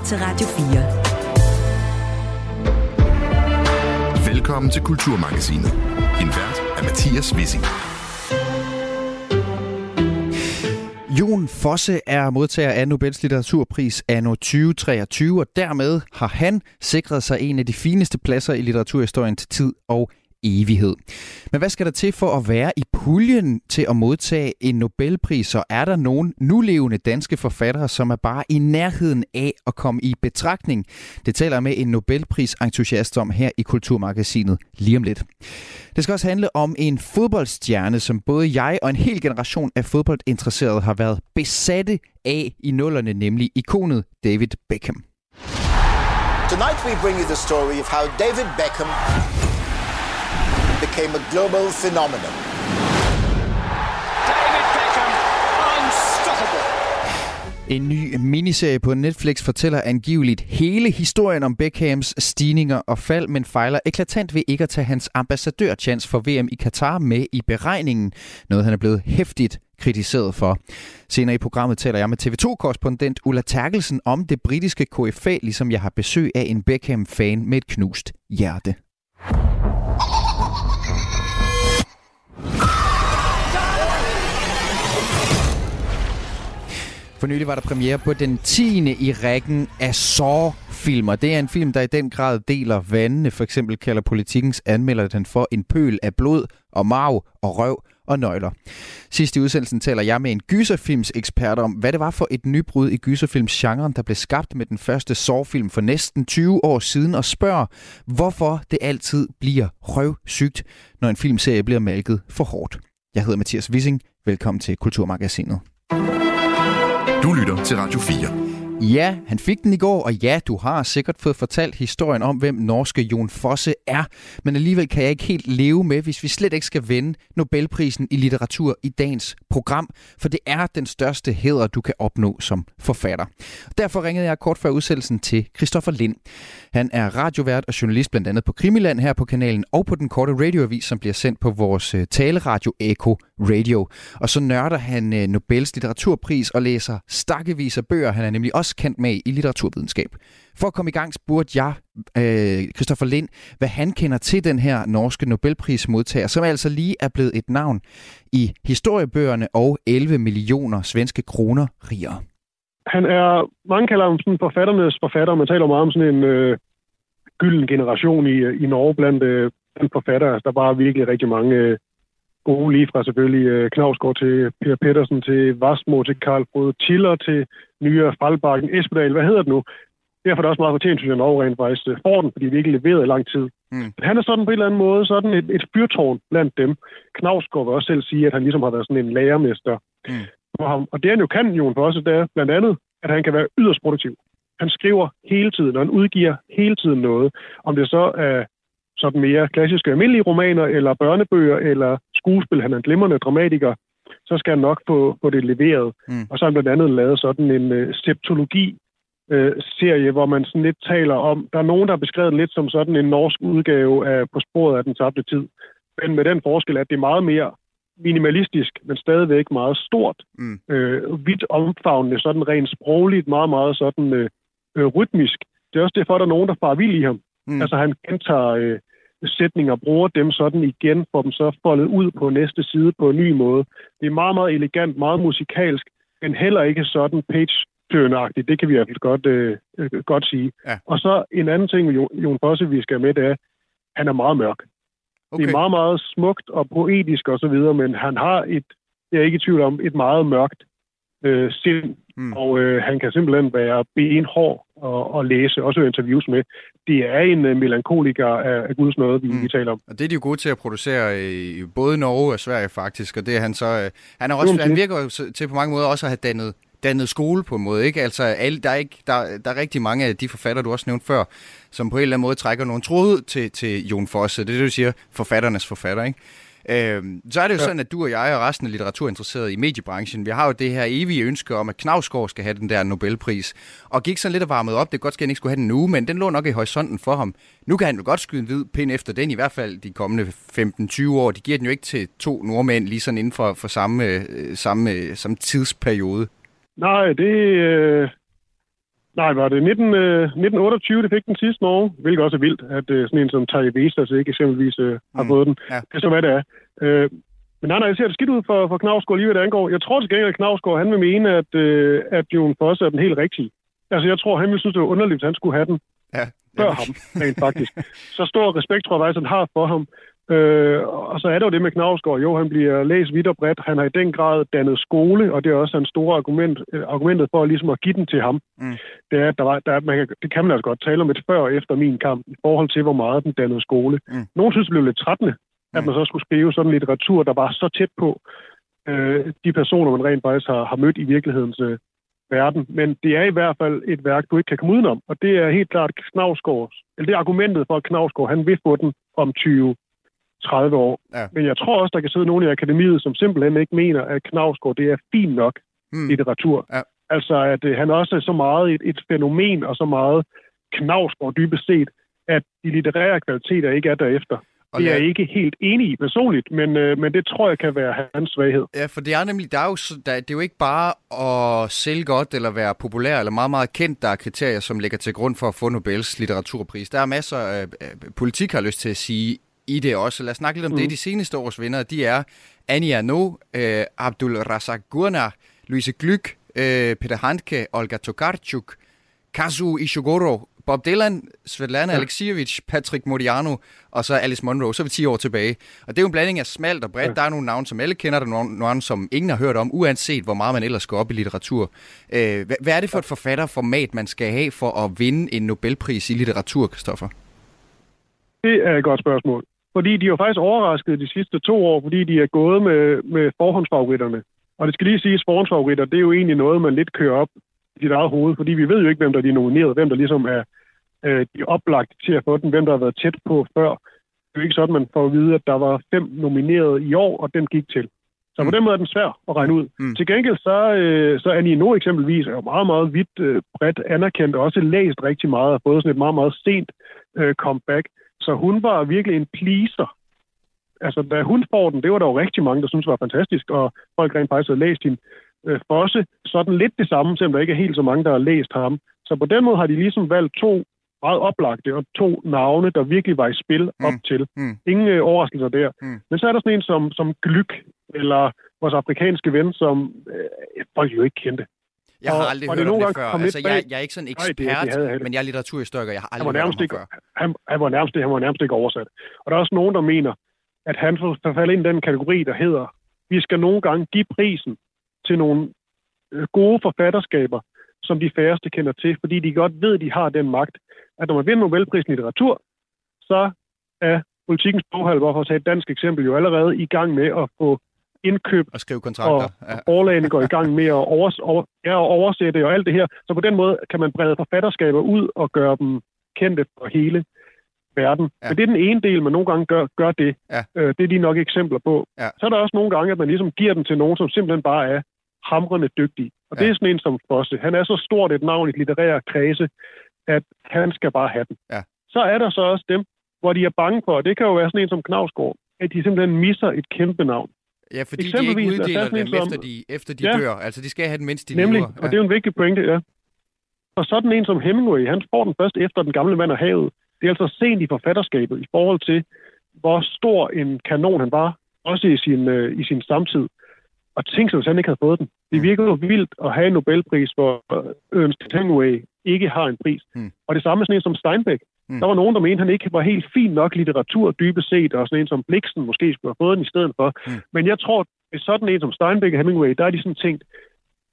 lytter til Radio 4. Velkommen til Kulturmagasinet. En vært er Mathias Wissing. Jon Fosse er modtager af Nobels litteraturpris anno 2023, og dermed har han sikret sig en af de fineste pladser i litteraturhistorien til tid og evighed. Men hvad skal der til for at være i puljen til at modtage en Nobelpris, og er der nogen nulevende danske forfattere, som er bare i nærheden af at komme i betragtning? Det taler med en Nobelpris-entusiast om her i Kulturmagasinet lige om lidt. Det skal også handle om en fodboldstjerne, som både jeg og en hel generation af fodboldinteresserede har været besatte af i nullerne, nemlig ikonet David Beckham. Tonight we bring you the story of how David Beckham became a global phenomenon. David Beckham, unstoppable. En ny miniserie på Netflix fortæller angiveligt hele historien om Beckhams stigninger og fald, men fejler eklatant ved ikke at tage hans ambassadørchance for VM i Katar med i beregningen. Noget han er blevet hæftigt kritiseret for. Senere i programmet taler jeg med TV2-korrespondent Ulla Terkelsen om det britiske KFA, ligesom jeg har besøg af en Beckham-fan med et knust hjerte. For nylig var der premiere på den 10. i rækken af Saw-filmer. Det er en film, der i den grad deler vandene. For eksempel kalder politikens anmelder den for en pøl af blod og marv og røv og nøgler. Sidst i udsendelsen taler jeg med en gyserfilms ekspert om, hvad det var for et nybrud i gyserfilmsgenren, der blev skabt med den første sårfilm for næsten 20 år siden, og spørger, hvorfor det altid bliver røvsygt, når en filmserie bliver malket for hårdt. Jeg hedder Mathias Wissing. Velkommen til Kulturmagasinet. Du lytter til Radio 4. Ja, han fik den i går, og ja, du har sikkert fået fortalt historien om, hvem norske Jon Fosse er. Men alligevel kan jeg ikke helt leve med, hvis vi slet ikke skal vende Nobelprisen i litteratur i dagens program, for det er den største hæder, du kan opnå som forfatter. Derfor ringede jeg kort før udsendelsen til Christoffer Lind. Han er radiovært og journalist blandt andet på Krimiland her på kanalen og på den korte radioavis, som bliver sendt på vores øh, taleradio Eko Radio. Og så nørder han øh, Nobels litteraturpris og læser stakkevis af bøger. Han er nemlig også kendt med i litteraturvidenskab. For at komme i gang spurgte jeg øh, Christoffer Lind, hvad han kender til den her norske Nobelprismodtager, som altså lige er blevet et navn i historiebøgerne og 11 millioner svenske kroner rigere. Han er, mange kalder ham sådan forfatternes forfatter, man taler meget om sådan en øh, gylden generation i, øh, i Norge blandt, øh, forfattere. Der var virkelig rigtig mange øh, gode, lige fra selvfølgelig øh, Knavsgaard til Per Pettersen, til Vastmo, til Karl Frode Tiller, til Nye Faldbakken, Espedal, hvad hedder det nu? Derfor er det også meget fortjent, synes jeg, Norge rent faktisk øh, får den, fordi vi ikke leverede i lang tid. Mm. Han er sådan på en eller anden måde sådan et, et fyrtårn blandt dem. Knavsgaard vil også selv sige, at han ligesom har været sådan en lærermester Mm. for ham. Og det han jo kan, Jon, for os, det er blandt andet, at han kan være yderst produktiv. Han skriver hele tiden, og han udgiver hele tiden noget. Om det så er sådan mere klassiske almindelige romaner, eller børnebøger, eller skuespil, han er en glimrende dramatiker, så skal han nok få, få det leveret. Mm. Og så har han blandt andet lavet sådan en øh, septologi, øh, serie, hvor man sådan lidt taler om, der er nogen, der har beskrevet lidt som sådan en norsk udgave af På sporet af den tabte tid. Men med den forskel, at det er meget mere minimalistisk, men stadigvæk meget stort, Mm. øh, vidt omfavnende, sådan rent sprogligt, meget, meget sådan øh, øh, rytmisk. Det er også derfor, at der er nogen, der farer vild i ham. Mm. Altså han gentager øh, sætninger, bruger dem sådan igen, får dem så foldet ud på næste side på en ny måde. Det er meget, meget elegant, meget musikalsk, men heller ikke sådan page turneragtigt. Det kan vi i hvert fald godt, øh, øh, godt sige. Ja. Og så en anden ting med Jon- Fosse, vi skal med, det er, han er meget mørk. Okay. Det er meget, meget smukt og poetisk og så videre, men han har et, jeg er ikke i tvivl om, et meget mørkt øh, sind, Mm. og øh, han kan simpelthen være benhård og, og læse, også interviews med. Det er en øh, melankoliker af, af Guds nåde, vi, Mm. vi taler om. Og det er de jo gode til at producere i både Norge og Sverige faktisk, og det er han så... øh, Han, er også, han virker jo til på mange måder også at have dannet, dannet skole på en måde, ikke? Altså, alle, der, er ikke, der, der er rigtig mange af de forfattere, du også nævnte før, som på en eller anden måde trækker nogle tråde til, til Jon Fosse. Det er det, du siger, forfatternes forfatter, ikke? Øhm, så er det jo ja. Sådan, at du og jeg og resten af litteraturinteresserede i mediebranchen, vi har jo det her evige ønske om, at Knavsgaard skal have den der Nobelpris. Og gik sådan lidt og varmet op. Det er godt, at han ikke skulle have den nu, men den lå nok i horisonten for ham. Nu kan han jo godt skyde en hvid pind efter den, i hvert fald de kommende 15-20 år. De giver den jo ikke til to nordmænd lige sådan inden for, for samme, øh, samme, øh, samme tidsperiode. Nej, det, øh, Nej, var det 19, øh, 1928, det fik den sidste år, hvilket også er vildt, at øh, sådan en som Terje Vestas ikke eksempelvis øh, har Mm, fået den. ja. Det er så, hvad det er. Øh, men nej, nej, jeg ser det skidt ud for, for Knavsgaard lige, hvad det angår. Jeg tror til gengæld, at Knavsgaard, han vil mene, at, øh, at Jon Fosse er den helt rigtige. Altså, jeg tror, han ville synes, det var underligt, at han skulle have den Ja, før ham, rent faktisk. Så stor respekt tror jeg faktisk, han har for ham. Øh, og så er der jo det med Knavsgaard. Jo, han bliver læst vidt og bredt. Han har i den grad dannet skole, og det er også hans store argument, øh, argumentet for ligesom at give den til ham. Mm. Det er, at der var, der, er- man kan, det kan man altså godt tale om et før og efter min kamp, i forhold til, hvor meget den dannede skole. Mm. Nogle synes, det blev lidt trættende, at Mm. man så skulle skrive sådan litteratur, der var så tæt på øh, de personer, man rent faktisk har, har mødt i virkelighedens øh, verden. Men det er i hvert fald et værk, du ikke kan komme udenom. Og det er helt klart Knavsgaards, eller det er argumentet for, at Knavsgaard, han vil få den om 20 30 år. Ja. Men jeg tror også, der kan sidde nogen i akademiet, som simpelthen ikke mener, at Knavsgaard det er fint nok Mm. litteratur. Ja. Altså, at øh, han også er så meget et, et fænomen, og så meget Knavsgaard dybest set, at de litterære kvaliteter ikke er derefter. Og Det er jeg ikke helt enig i personligt, men, øh, men det tror jeg kan være hans svaghed. Ja, for det er nemlig, der er jo, der, det er jo ikke bare at sælge godt eller være populær eller meget, meget kendt, der er kriterier, som ligger til grund for at få Nobels litteraturpris. Der er masser af øh, politik, har jeg lyst til at sige, i det også. Lad os snakke lidt om mm. det. De seneste års vinder, de er Annie Arnaud, øh, Abdul Razak Gurnar, Louise Glück, øh, Peter Handke, Olga Tokarczuk, Kazu Ishiguro, Bob Dylan, Svetlana ja. Alexievich, Patrick Modiano og så Alice Munro. Så er vi 10 år tilbage. Og det er jo en blanding af smalt og bredt. Ja. Der er nogle navne, som alle kender, der er nogle navne, som ingen har hørt om, uanset hvor meget man ellers går op i litteratur. Øh, hvad, hvad er det for et forfatterformat, man skal have for at vinde en Nobelpris i litteratur, Kristoffer? Det er et godt spørgsmål. Fordi de jo faktisk overrasket de sidste to år, fordi de er gået med, med forhåndsfavoritterne. Og det skal lige siges, forhåndsfavoritter, det er jo egentlig noget, man lidt kører op i sit eget hoved, fordi vi ved jo ikke, hvem der er nomineret, hvem der ligesom er øh, de oplagt til at få den, hvem der har været tæt på før. Det er jo ikke sådan, man får at vide, at der var fem nomineret i år, og den gik til. Så på Mm. den måde er den svær at regne ud. Mm. Til gengæld så, øh, så Annie No eksempelvis er jo meget, meget vidt øh, bredt anerkendt, og også læst rigtig meget, og fået sådan et meget, meget sent øh, comeback. Så hun var virkelig en pleaser. Altså, da hun får den, det var der jo rigtig mange, der synes var fantastisk, og folk rent faktisk havde læst hende. Øh, Fosse, sådan lidt det samme, selvom der ikke er helt så mange, der har læst ham. Så på den måde har de ligesom valgt to meget oplagte og to navne, der virkelig var i spil Mm. op til. Mm. Ingen øh, overraskelser der. Mm. Men så er der sådan en som, som Glyk, eller vores afrikanske ven, som øh, folk jo ikke kendte. Jeg har Og- aldrig og hørt det nogle det gange før. Altså, jeg, jeg er ikke sådan en Nej, det- det ekspert, havde men jeg er litteraturhistoriker. Jeg har Han aldrig var, hørt ikke, før. han, han, var nærmest, han var nærmest ikke oversat. Og der er også nogen, der mener, at han får falde ind i den kategori, der hedder, vi skal nogle gange give prisen til nogle øh, gode forfatterskaber, som de færreste kender til, fordi de godt ved, at de har den magt, at når man vinder Nobelprisen i litteratur, så er politikens boghal, for at tage et dansk eksempel, jo allerede i gang med at få indkøb Og skrive og kontrakter. Ja. forlagene går i gang med at overs, over, ja, oversætte og alt det her. Så på den måde kan man brede forfatterskaber ud og gøre dem kendte for hele verden. Ja. Men det er den ene del, man nogle gange gør, gør det. Ja. Øh, det er de nok eksempler på. Ja. Så er der også nogle gange, at man ligesom giver den til nogen, som simpelthen bare er hamrende dygtig. Og Ja. det er sådan en som Fosse. Han er så stort et navn i litterære kredse, at han skal bare have den. Ja. Så er der så også dem, hvor de er bange for, og det kan jo være sådan en som Knavsgaard, at de simpelthen misser et kæmpe navn. Ja, fordi de ikke er uddeler dem, som- efter de, efter de Ja. dør. Altså, de skal have den, mens de Nemlig, lever. og det er jo en vigtig pointe, ja. Og sådan en som Hemingway, han får den først efter Den gamle mand og havet. Det er altså sent i forfatterskabet i forhold til, hvor stor en kanon han var, også i sin, øh, i sin samtid. Og tænk sig, hvis han ikke havde fået den. Det Mm. virker jo vildt at have en Nobelpris, hvor øh, Ernst Hemingway ikke har en pris. Mm. Og det samme med sådan en som Steinbeck. Mm. Der var nogen, der mente, han ikke var helt fin nok litteratur dybest set, og sådan en som Bliksen måske skulle have fået den i stedet for. Mm. Men jeg tror, at sådan en som Steinbeck og Hemingway, der er de sådan tænkt,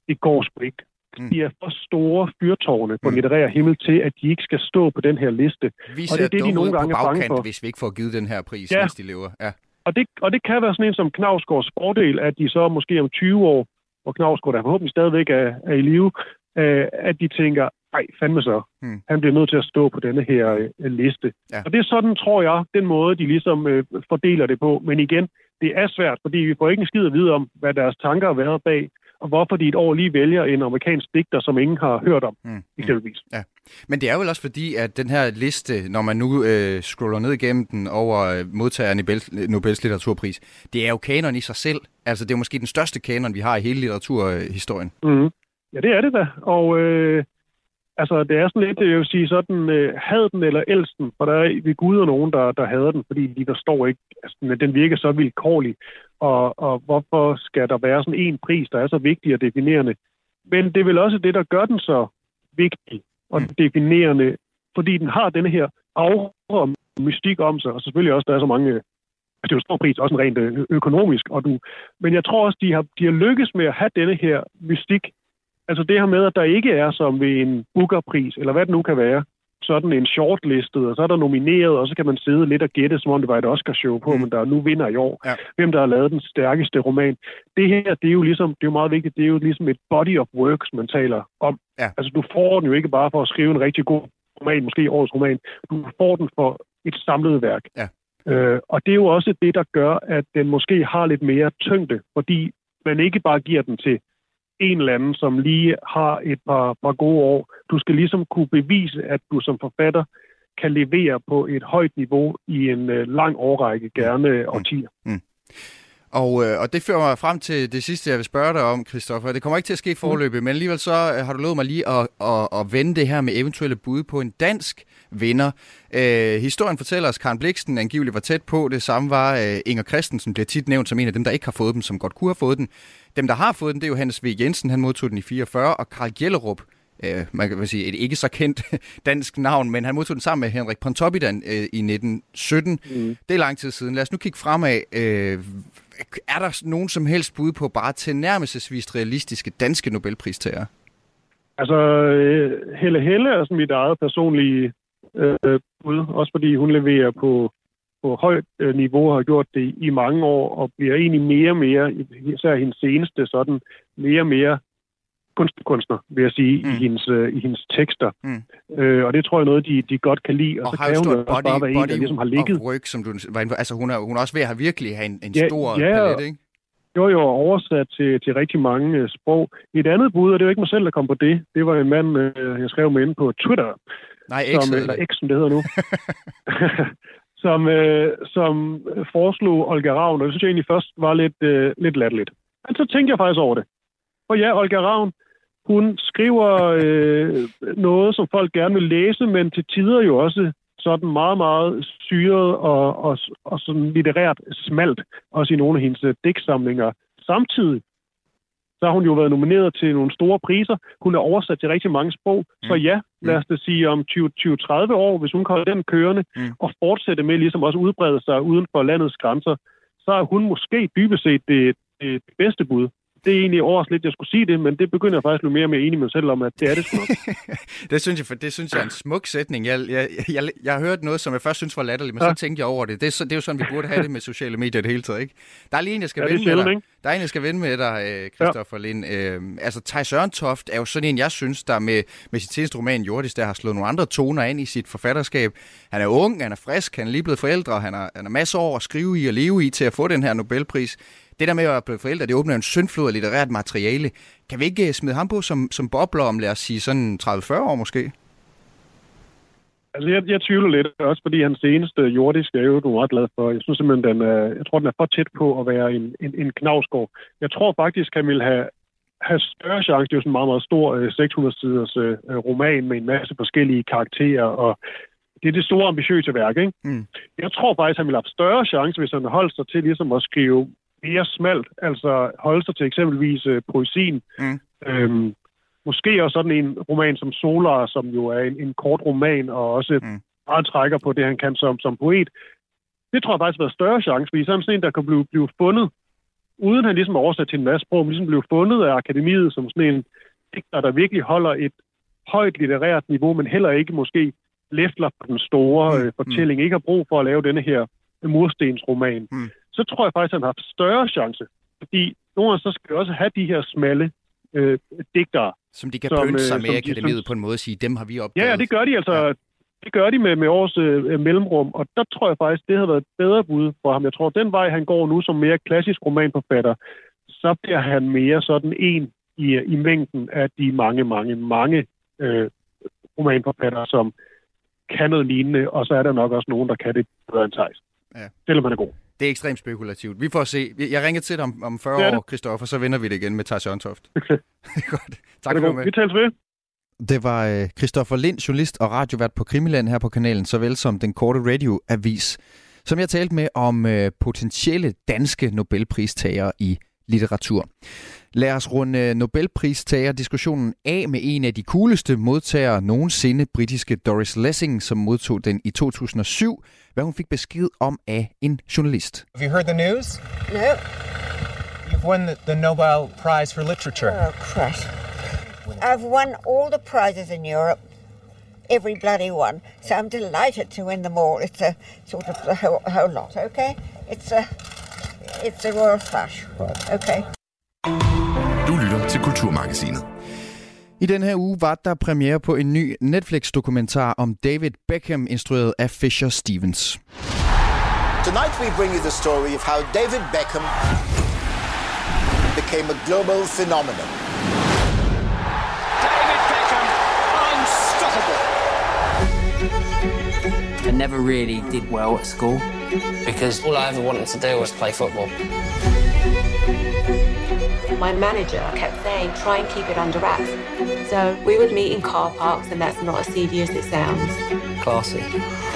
det går sgu ikke. Mm. De er for store fyrtårne på Mm. litterær himmel til, at de ikke skal stå på den her liste. Vi og det er det, de nogle gange er bange for. hvis vi ikke får givet den her pris, Ja. mens de lever. Ja. Og det, og det kan være sådan en som Knavsgaards fordel, at de så måske om 20 år, hvor Knavsgaard der forhåbentlig stadigvæk er, er i live, øh, at de tænker, ej, fandme så. Hmm. Han bliver nødt til at stå på denne her øh, liste. Ja. Og det er sådan, tror jeg, den måde, de ligesom øh, fordeler det på. Men igen, det er svært, fordi vi får ikke en skid at vide om, hvad deres tanker har været bag, og hvorfor de et år lige vælger en amerikansk digter, som ingen har hørt om, Mm. eksempelvis. Men det er jo også fordi, at den her liste, når man nu øh, scroller ned igennem den over øh, modtageren i Nobel, Nobels litteraturpris, det er jo kanon i sig selv. Altså, det er jo måske den største kanon, vi har i hele litteraturhistorien. Mm. Ja, det er det da. Og øh, altså, det er sådan lidt, jeg vil sige, sådan, øh, had den eller elsten, for der er ved Gud og nogen, der, der hader den, fordi de der står ikke, altså, den virker så vilkårlig, og, og hvorfor skal der være sådan en pris, der er så vigtig og definerende? Men det er vel også det, der gør den så vigtig og mm. definerende, fordi den har denne her aura mystik om sig, og selvfølgelig også, der er så mange Altså, det er jo en stor pris, også en rent øh, økonomisk. Og du, men jeg tror også, de har, de har lykkes med at have denne her mystik. Altså det her med, at der ikke er som ved en Booker-pris, eller hvad det nu kan være, sådan en shortlistet, og så er der nomineret, og så kan man sidde lidt og gætte, som om det var et Oscar-show på, mm. men der nu vinder i år, ja. hvem der har lavet den stærkeste roman. Det her, det er jo ligesom, det er jo meget vigtigt, det er jo ligesom et body of work, som man taler om. Ja. Altså du får den jo ikke bare for at skrive en rigtig god roman, måske årets roman, du får den for et samlet værk. Ja. Øh, og det er jo også det, der gør, at den måske har lidt mere tyngde, fordi man ikke bare giver den til en eller anden, som lige har et par, par gode år. Du skal ligesom kunne bevise, at du som forfatter kan levere på et højt niveau i en øh, lang årrække, gerne mm. årtier. Mm. Og, øh, og det fører mig frem til det sidste, jeg vil spørge dig om, Christoffer. Det kommer ikke til at ske forløbet, mm. men alligevel så øh, har du lovet mig lige at, at, at vende det her med eventuelle bud på en dansk vinder. Øh, historien fortæller os, at Karen Bliksen angiveligt var tæt på. Det samme var øh, Inger Christensen, bliver tit nævnt som en af dem, der ikke har fået dem, som godt kunne have fået den. Dem, der har fået den, det er jo Hans V. Jensen, han modtog den i 44, og Karl Gjellerup, øh, man kan sige et ikke så kendt dansk navn, men han modtog den sammen med Henrik Pontoppidan øh, i 1917. Mm. Det er lang tid siden. Lad os nu kigge fremad. Øh, er der nogen som helst bud på bare tilnærmelsesvis realistiske danske Nobelpristager? Altså, øh, Helle Helle er sådan mit eget personlige øh, bud, også fordi hun leverer på, på højt øh, niveau og har gjort det i mange år, og bliver egentlig mere og mere, især hendes seneste, sådan mere og mere kunstkunstner, vil jeg sige, mm. i, hendes, øh, i hendes tekster. Mm. Øh, og det tror jeg noget, de, de godt kan lide. Og, og så kan hun også bare være en, der ligesom har ligget. ryg, som du var inde Altså hun er, hun er også ved at have virkelig have en, en ja, stor ja, palet, ikke? Jo, jo, oversat til, til rigtig mange uh, sprog. Et andet bud, og det var ikke mig selv, der kom på det, det var en mand, uh, jeg skrev med inde på Twitter. Nej, X, som, eller X, som det hedder nu. som, uh, som foreslog Olga Ravn, og det synes jeg egentlig først var lidt, uh, lidt latterligt. Men så tænkte jeg faktisk over det. For ja, Olga Ravn, hun skriver øh, noget, som folk gerne vil læse, men til tider jo også sådan meget, meget syret og, og, og sådan litterært smalt, også i nogle af hendes digtsamlinger. Samtidig så har hun jo været nomineret til nogle store priser. Hun er oversat til rigtig mange sprog. Mm. Så ja, lad os da sige om 20-30 år, hvis hun kan den kørende mm. og fortsætte med ligesom også udbrede sig uden for landets grænser, så er hun måske dybest set det, det bedste bud det er egentlig over lidt, jeg skulle sige det, men det begynder jeg faktisk at blive mere og mere enig med mig selv om, at det er det sgu nok. det, synes jeg, for det synes jeg er en smuk sætning. Jeg, jeg, jeg, jeg har hørt noget, som jeg først synes var latterligt, men ja. så tænkte jeg over det. Det er, det er jo sådan, vi burde have det med sociale medier det hele taget, ikke? Der er lige en, jeg skal ja, vende med dig. Ikke? Der er en, jeg skal vende med dig, Christoffer ja. Lind. Øh, altså, Thij Sørentoft er jo sådan en, jeg synes, der med, med sit seneste roman Jordis, der har slået nogle andre toner ind i sit forfatterskab. Han er ung, han er frisk, han er lige blevet forældre, han har, han har masser år at skrive i og leve i til at få den her Nobelpris det der med at blive forældre, det åbner en syndflod af litterært materiale. Kan vi ikke øh, smide ham på som, som bobler om, lad os sige, sådan 30-40 år måske? Altså, jeg, jeg tvivler lidt, også fordi hans seneste jordiske er jo, du er meget glad for. Jeg synes simpelthen, den er, jeg tror, den er for tæt på at være en, en, en knavsgård. Jeg tror faktisk, han vil have, have større chance. Det er jo sådan en meget, meget stor 600-siders øh, øh, roman med en masse forskellige karakterer, og det er det store ambitiøse værk, ikke? Mm. Jeg tror faktisk, han vil have større chance, hvis han holdt sig til ligesom at skrive mere smalt, altså holde sig til eksempelvis øh, poesien. Mm. Øhm, måske også sådan en roman som Solar, som jo er en, en kort roman, og også mm. meget trækker på det, han kan som, som poet. Det tror jeg faktisk har været større chance, fordi sådan en, der kan blive, blive fundet, uden han ligesom er oversat til en masse sprog, men ligesom blive fundet af akademiet som sådan en digter, der virkelig holder et højt litterært niveau, men heller ikke måske læfler på den store mm. øh, fortælling, mm. ikke har brug for at lave denne her murstensroman. Mm så tror jeg faktisk, at han har haft større chance. Fordi nogle gange så skal vi også have de her smalle øh, digtere. Som de kan som, pynte sig øh, med akademiet som, på en måde og sige, dem har vi opdaget. Ja, ja det gør de altså. Ja. Det gør de med, med års øh, mellemrum, og der tror jeg faktisk, det havde været et bedre bud for ham. Jeg tror, den vej, han går nu som mere klassisk romanforfatter, så bliver han mere sådan en i, i mængden af de mange, mange, mange øh, romanforfattere, som kan noget lignende, og så er der nok også nogen, der kan det bedre end Thijs. Ja. Selvom man er god. Det er ekstremt spekulativt. Vi får se. Jeg ringer til dig om, om 40 år, Kristoffer, så vender vi det igen med Thijs Jørgentoft. det er godt. Tak for det. Vi tales ved. Det var øh, Christoffer Lind, journalist og radiovært på Krimiland her på kanalen, såvel som den korte radioavis, som jeg talte med om øh, potentielle danske Nobelpristagere i litteratur. Lad os runde Nobelpristager-diskussionen af med en af de cooleste modtagere nogensinde, britiske Doris Lessing, som modtog den i 2007, hvad hun fik besked om af en journalist. Have you heard the news? No. You've won the, the Nobel Prize for Literature. Oh, Christ. I've won all the prizes in Europe. Every bloody one. So I'm delighted to win them all. It's a sort of the whole, whole lot, okay? It's a, it's a royal flush. Okay. Du lytter til Kulturmagasinet. I den her uge var der premiere på en ny Netflix-dokumentar om David Beckham, instrueret af Fisher Stevens. Tonight we bring you the story of how David Beckham became a global phenomenon. David Beckham, unstoppable. I never really did well at school because All I ever wanted to do was play football. My manager kept saying, try and keep it under wraps. So we would meet in car parks, and that's not as seedy as it sounds. Classy.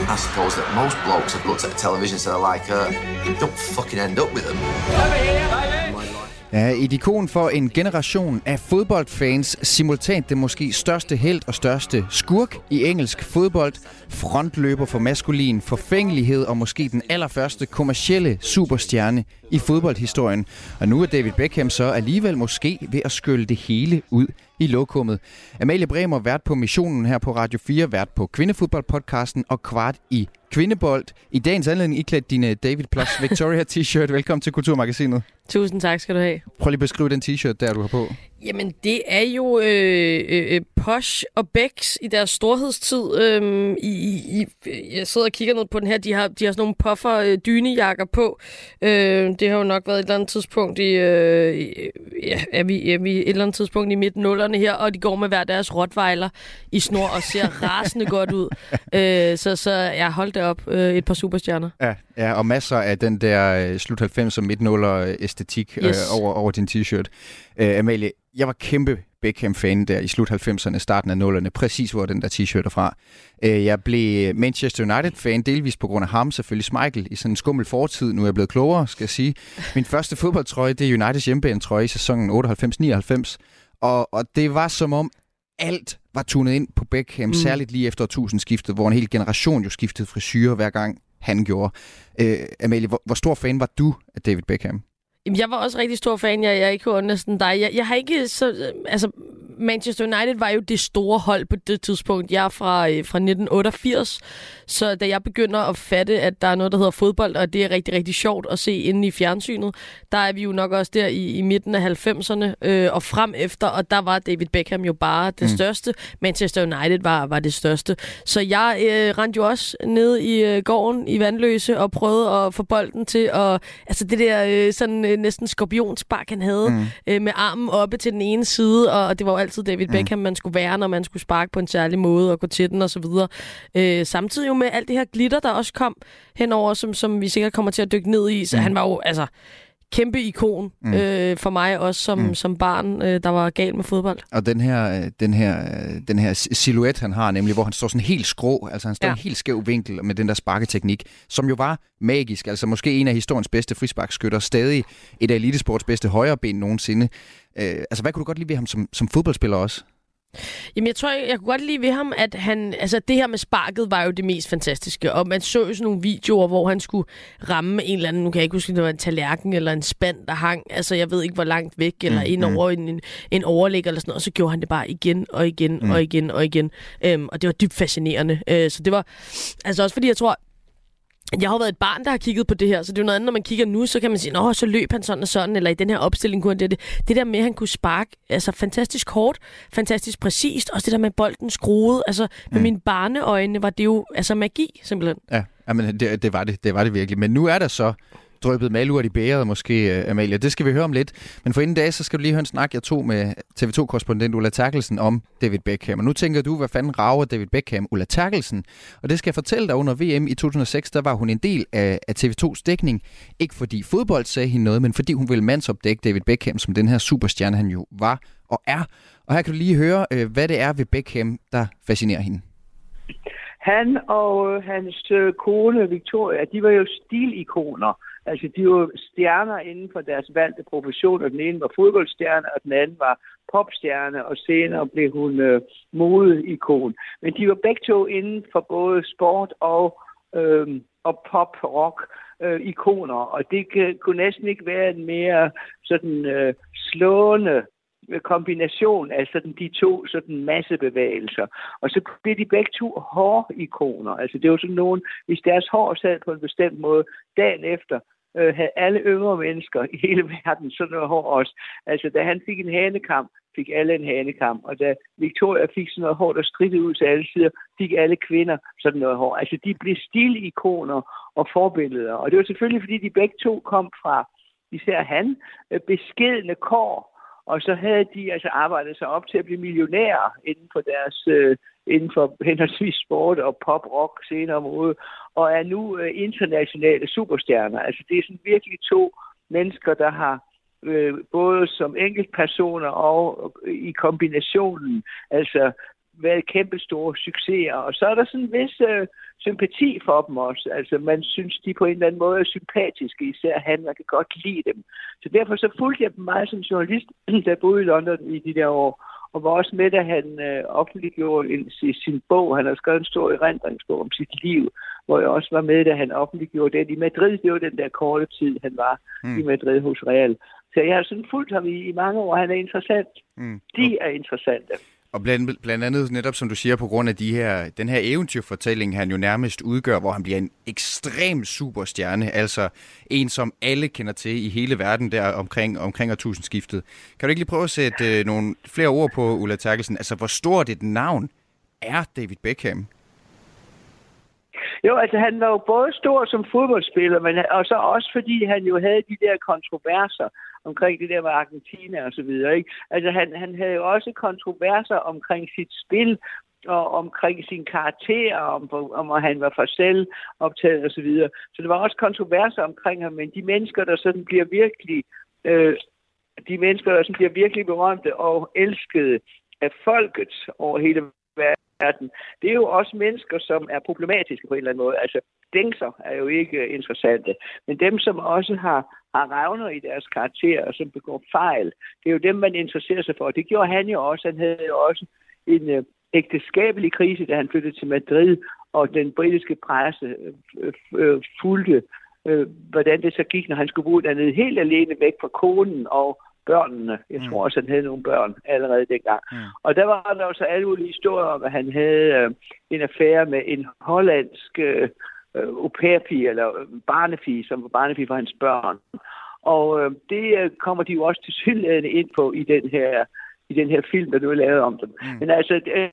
I suppose that most blokes have looked at the television and said, like, uh, don't fucking end up with them. Ja, et ikon for en generation af fodboldfans, simultant det måske største held og største skurk i engelsk fodbold, frontløber for maskulin forfængelighed og måske den allerførste kommercielle superstjerne i fodboldhistorien. Og nu er David Beckham så alligevel måske ved at skylle det hele ud i lokummet. Amalie Bremer vært på missionen her på Radio 4, vært på kvindefodboldpodcasten og kvart i Kvindebold. I dagens anledning iklædt dine David Plus Victoria t-shirt. Velkommen til Kulturmagasinet. Tusind tak skal du have. Prøv lige at beskrive den t-shirt, der du har på. Jamen, det er jo øh, øh, Posh og Becks i deres storhedstid. Øh, i, i, jeg sidder og kigger ned på den her. De har, de har sådan nogle puffer øh, dynejakker på. Øh, det har jo nok været et eller andet tidspunkt i... Øh, ja, er vi, er vi et eller andet tidspunkt i midten nullerne her, og de går med hver deres rottweiler i snor og ser rasende godt ud. Øh, så, så jeg holdt det op. Øh, et par superstjerner. Ja, ja, og masser af den der øh, slut 90'er midt 0'er æstetik Yes. øh, over, over din t-shirt. Øh, Amalie, jeg var kæmpe Beckham-fan der i slut 90'erne, starten af 0'erne, præcis hvor den der t-shirt er fra. Øh, jeg blev Manchester United-fan, delvis på grund af ham, selvfølgelig Schmeichel, i sådan en skummel fortid. Nu er jeg blevet klogere, skal jeg sige. Min første fodboldtrøje, det er Uniteds hjemmebane-trøje i sæsonen 98-99. Og, og det var som om alt var tunet ind på Beckham, mm. særligt lige efter årtusindskiftet, hvor en hel generation jo skiftede frisyrer hver gang han gjorde. Øh, Amalie, hvor, hvor stor fan var du af David Beckham? Jamen, jeg var også rigtig stor fan. Jeg, jeg er ikke næsten dig. Jeg, jeg har ikke så... øh, Altså, Manchester United var jo det store hold på det tidspunkt. Jeg er fra, øh, fra 1988, så da jeg begynder at fatte, at der er noget, der hedder fodbold, og det er rigtig, rigtig sjovt at se inde i fjernsynet, der er vi jo nok også der i, i midten af 90'erne øh, og frem efter, og der var David Beckham jo bare det mm. største. Manchester United var, var det største. Så jeg øh, rendte jo også ned i øh, gården i Vandløse og prøvede at få bolden til at... Altså det der øh, sådan øh, næsten skorpionspark, han havde mm. øh, med armen oppe til den ene side, og, og det var jo altid David Beckham, man skulle være, når man skulle sparke på en særlig måde og gå til den og så videre. Øh, samtidig jo med alt det her glitter, der også kom henover, som, som vi sikkert kommer til at dykke ned i. Så mm. han var jo altså kæmpe ikon mm. øh, for mig også som, mm. som barn, øh, der var gal med fodbold. Og den her, øh, den her, øh, den her silhuet, han har, nemlig hvor han står sådan helt skrå, altså han står ja. Ja. en helt skæv vinkel med den der sparketeknik, som jo var magisk, altså måske en af historiens bedste frisparkskytter, stadig et af elitesports bedste højreben nogensinde. Øh, altså hvad kunne du godt lide ved ham som, som fodboldspiller også? Jamen, jeg tror, jeg, jeg kunne godt lide ved ham, at han... Altså, det her med sparket var jo det mest fantastiske. Og man så jo sådan nogle videoer, hvor han skulle ramme en eller anden... Nu kan jeg ikke huske, om det var en tallerken eller en spand, der hang. Altså, jeg ved ikke, hvor langt væk, eller Mm, mm, ind mm. over en, en, en overlæg eller sådan noget. Og så gjorde han det bare igen og igen Mm. mm. og igen og igen. Øhm, og det var dybt fascinerende. Øh, så det var... Altså, også fordi jeg tror... Jeg har jo været et barn, der har kigget på det her, så det er jo noget andet, når man kigger nu, så kan man sige, nå, så løb han sådan og sådan, eller i den her opstilling kunne han det, det. Det der med, at han kunne sparke, altså fantastisk hårdt, fantastisk præcist, også det der med bolden skruet, altså med Mm. mine barneøjne var det jo altså magi, simpelthen. Ja, jamen, det, det, var det, det var det virkelig. Men nu er der så drøbet malurt i bæret måske, øh, Amalie. Det skal vi høre om lidt. Men for inden dag, så skal du lige høre en snak, jeg tog med TV2-korrespondent Ulla Terkelsen om David Beckham. Og nu tænker du, hvad fanden rager David Beckham Ulla Terkelsen? Og det skal jeg fortælle dig, under VM i 2006, der var hun en del af, af TV2's dækning. Ikke fordi fodbold sagde hende noget, men fordi hun ville mandsopdække David Beckham, som den her superstjerne, han jo var og er. Og her kan du lige høre, øh, hvad det er ved Beckham, der fascinerer hende. Han og øh, hans øh, kone Victoria, de var jo stilikoner. Altså, de var stjerner inden for deres valgte profession, og den ene var fodboldstjerne, og den anden var popstjerne, og senere blev hun øh, modeikon. Men de var begge to inden for både sport og, øh, og pop-rock øh, ikoner, og det kunne næsten ikke være en mere sådan øh, slående kombination af sådan de to sådan massebevægelser. Og så bliver de begge to hårikoner. Altså det var sådan nogen, hvis deres hår sad på en bestemt måde, dagen efter øh, havde alle yngre mennesker i hele verden sådan noget hår også. Altså da han fik en hanekamp, fik alle en hanekamp. Og da Victoria fik sådan noget hår, der strittede ud til alle sider, fik alle kvinder sådan noget hår. Altså de blev stilikoner og forbilleder. Og det var selvfølgelig, fordi de begge to kom fra, især han, øh, beskedende kår og så havde de altså arbejdet sig op til at blive millionærer inden for deres øh, inden for henholdsvis sport og pop, rock, senere mode, og er nu øh, internationale superstjerner. Altså det er sådan virkelig to mennesker, der har øh, både som enkeltpersoner og øh, i kombinationen, altså været kæmpe store succeser. Og så er der sådan en vis øh, sympati for dem også. Altså man synes, de på en eller anden måde er sympatiske, især han, man kan godt lide dem. Så derfor så fulgte jeg dem meget som journalist, der boede i London i de der år, og var også med, da han øh, offentliggjorde en, sin bog. Han har skrevet en stor erindringsbog om sit liv, hvor jeg også var med, da han offentliggjorde den i Madrid. Det var den der korte tid, han var mm. i Madrid hos Real. Så jeg har sådan fulgt ham i, i mange år. Han er interessant. Mm. De er interessante. Og blandt, blandt andet netop, som du siger, på grund af de her, den her eventyrfortælling, han jo nærmest udgør, hvor han bliver en ekstrem superstjerne, altså en, som alle kender til i hele verden der omkring, omkring årtusindskiftet. Kan du ikke lige prøve at sætte øh, nogle flere ord på Ulla Terkelsen? Altså, hvor stort et navn er David Beckham? Jo, altså han var jo både stor som fodboldspiller, men og så også fordi han jo havde de der kontroverser omkring det der med Argentina og så videre. Ikke? Altså han, han havde jo også kontroverser omkring sit spil, og omkring sin karakter, om, om at han var for selv optaget og så videre. Så det var også kontroverser omkring ham, men de mennesker, der sådan bliver virkelig, øh, de mennesker, der sådan bliver virkelig berømte og elskede af folket over hele verden, det er jo også mennesker, som er problematiske på en eller anden måde. Altså, dængser er jo ikke øh, interessante, men dem, som også har har revner i deres karakter, og som begår fejl. Det er jo dem, man interesserer sig for. Det gjorde han jo også. Han havde jo også en øh, ægteskabelig krise, da han flyttede til Madrid, og den britiske presse øh, øh, fulgte, øh, hvordan det så gik, når han skulle bo dernede helt alene væk fra konen og børnene. Jeg mm. tror også, han havde nogle børn allerede dengang. Mm. Og der var der også alle mulige historier om, at han havde øh, en affære med en hollandsk øh, au pair eller øh, barnefige, som var barnefige for hans børn. Og øh, det øh, kommer de jo også til synligheden ind på i den her i den her film, der du har lavet om dem. Mm. Men altså, øh,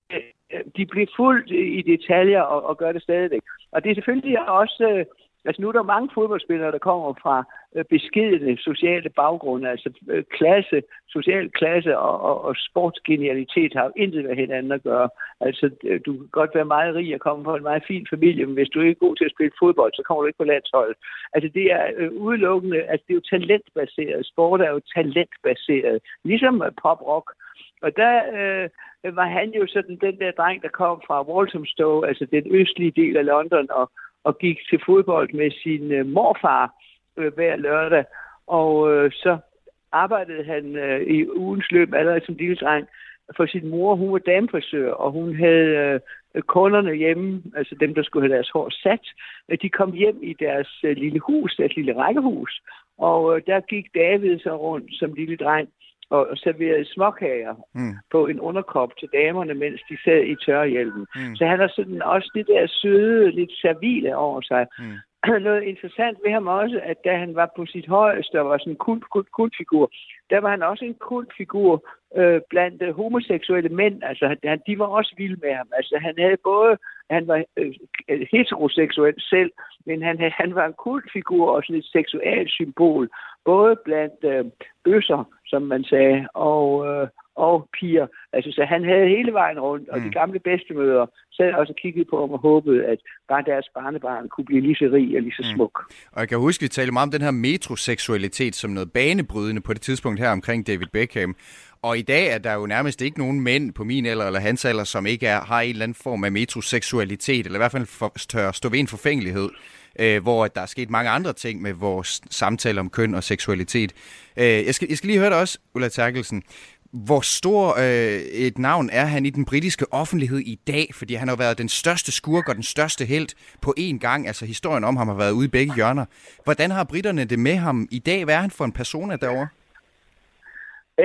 øh, de bliver fuldt i detaljer og, og gør det stadigvæk. Og det er selvfølgelig også øh, Altså nu er der mange fodboldspillere, der kommer fra Øh, beskedende sociale baggrunde, altså øh, klasse, social klasse og, og, og sportsgenialitet har jo intet med hinanden at gøre. Altså øh, du kan godt være meget rig og komme fra en meget fin familie, men hvis du ikke er god til at spille fodbold, så kommer du ikke på landsholdet. Altså det er øh, udelukkende, altså det er jo talentbaseret. Sport er jo talentbaseret, ligesom pop-rock. Og der øh, var han jo sådan den der dreng, der kom fra Walthamstow, altså den østlige del af London, og og gik til fodbold med sin øh, morfar øh, hver lørdag. Og øh, så arbejdede han øh, i ugens løb allerede som lille dreng for sin mor. Hun var damefrisør, og hun havde øh, kunderne hjemme, altså dem, der skulle have deres hår sat. De kom hjem i deres øh, lille hus, deres lille rækkehus. Og øh, der gik David så rundt som lille dreng og serverede småkager mm. på en underkop til damerne, mens de sad i tørrehjelmen. Mm. Så han har sådan også det der søde, lidt servile over sig. Mm. Noget interessant ved ham også, at da han var på sit højeste og var sådan en kult, kult, kultfigur, der var han også en kultfigur øh, blandt øh, homoseksuelle mænd. Altså, han, de var også vilde med ham. Altså, han havde både han var øh, øh heteroseksuel selv, men han, han var en kultfigur og sådan et seksuelt symbol, både blandt øh, bøsser, som man sagde, og, øh, og piger. Altså, så han havde hele vejen rundt, og mm. de gamle bedstemøder sad også kigget på ham og håbede, at bare deres barnebarn kunne blive lige så rig og lige så mm. smuk. Mm. Og jeg kan huske, at vi talte meget om den her metroseksualitet som noget banebrydende på det tidspunkt her omkring David Beckham. Og i dag er der jo nærmest ikke nogen mænd på min alder eller hans alder, som ikke er, har en eller anden form af metroseksualitet, eller i hvert fald for, tør stå ved en forfængelighed, øh, hvor der er sket mange andre ting med vores samtale om køn og seksualitet. Øh, jeg, skal, jeg skal lige høre dig også, Ulla Terkelsen. Hvor stor øh, et navn er han i den britiske offentlighed i dag? Fordi han har været den største skurk og den største held på én gang. Altså historien om ham har været ude i begge hjørner. Hvordan har britterne det med ham i dag? Hvad er han for en persona derovre?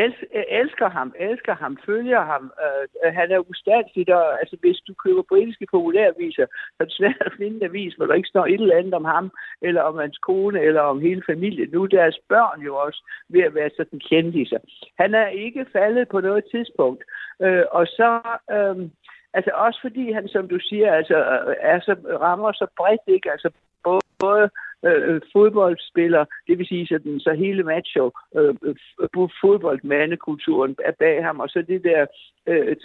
Els, elsker ham, elsker ham, følger ham. Øh, han er ustandsigt, og altså, hvis du køber britiske populærviser, så er det svært at finde en avis, hvor der ikke står et eller andet om ham, eller om hans kone, eller om hele familien. Nu er deres børn jo også ved at være sådan kendiser. Han er ikke faldet på noget tidspunkt. Øh, og så... Øh, Altså også fordi han, som du siger, altså, øh, er så, rammer så bredt, ikke? Altså både Øh, øh, fodboldspiller, det vil sige sådan, så hele macho, øh, øh fodboldmandekulturen er bag ham, og så det der øh,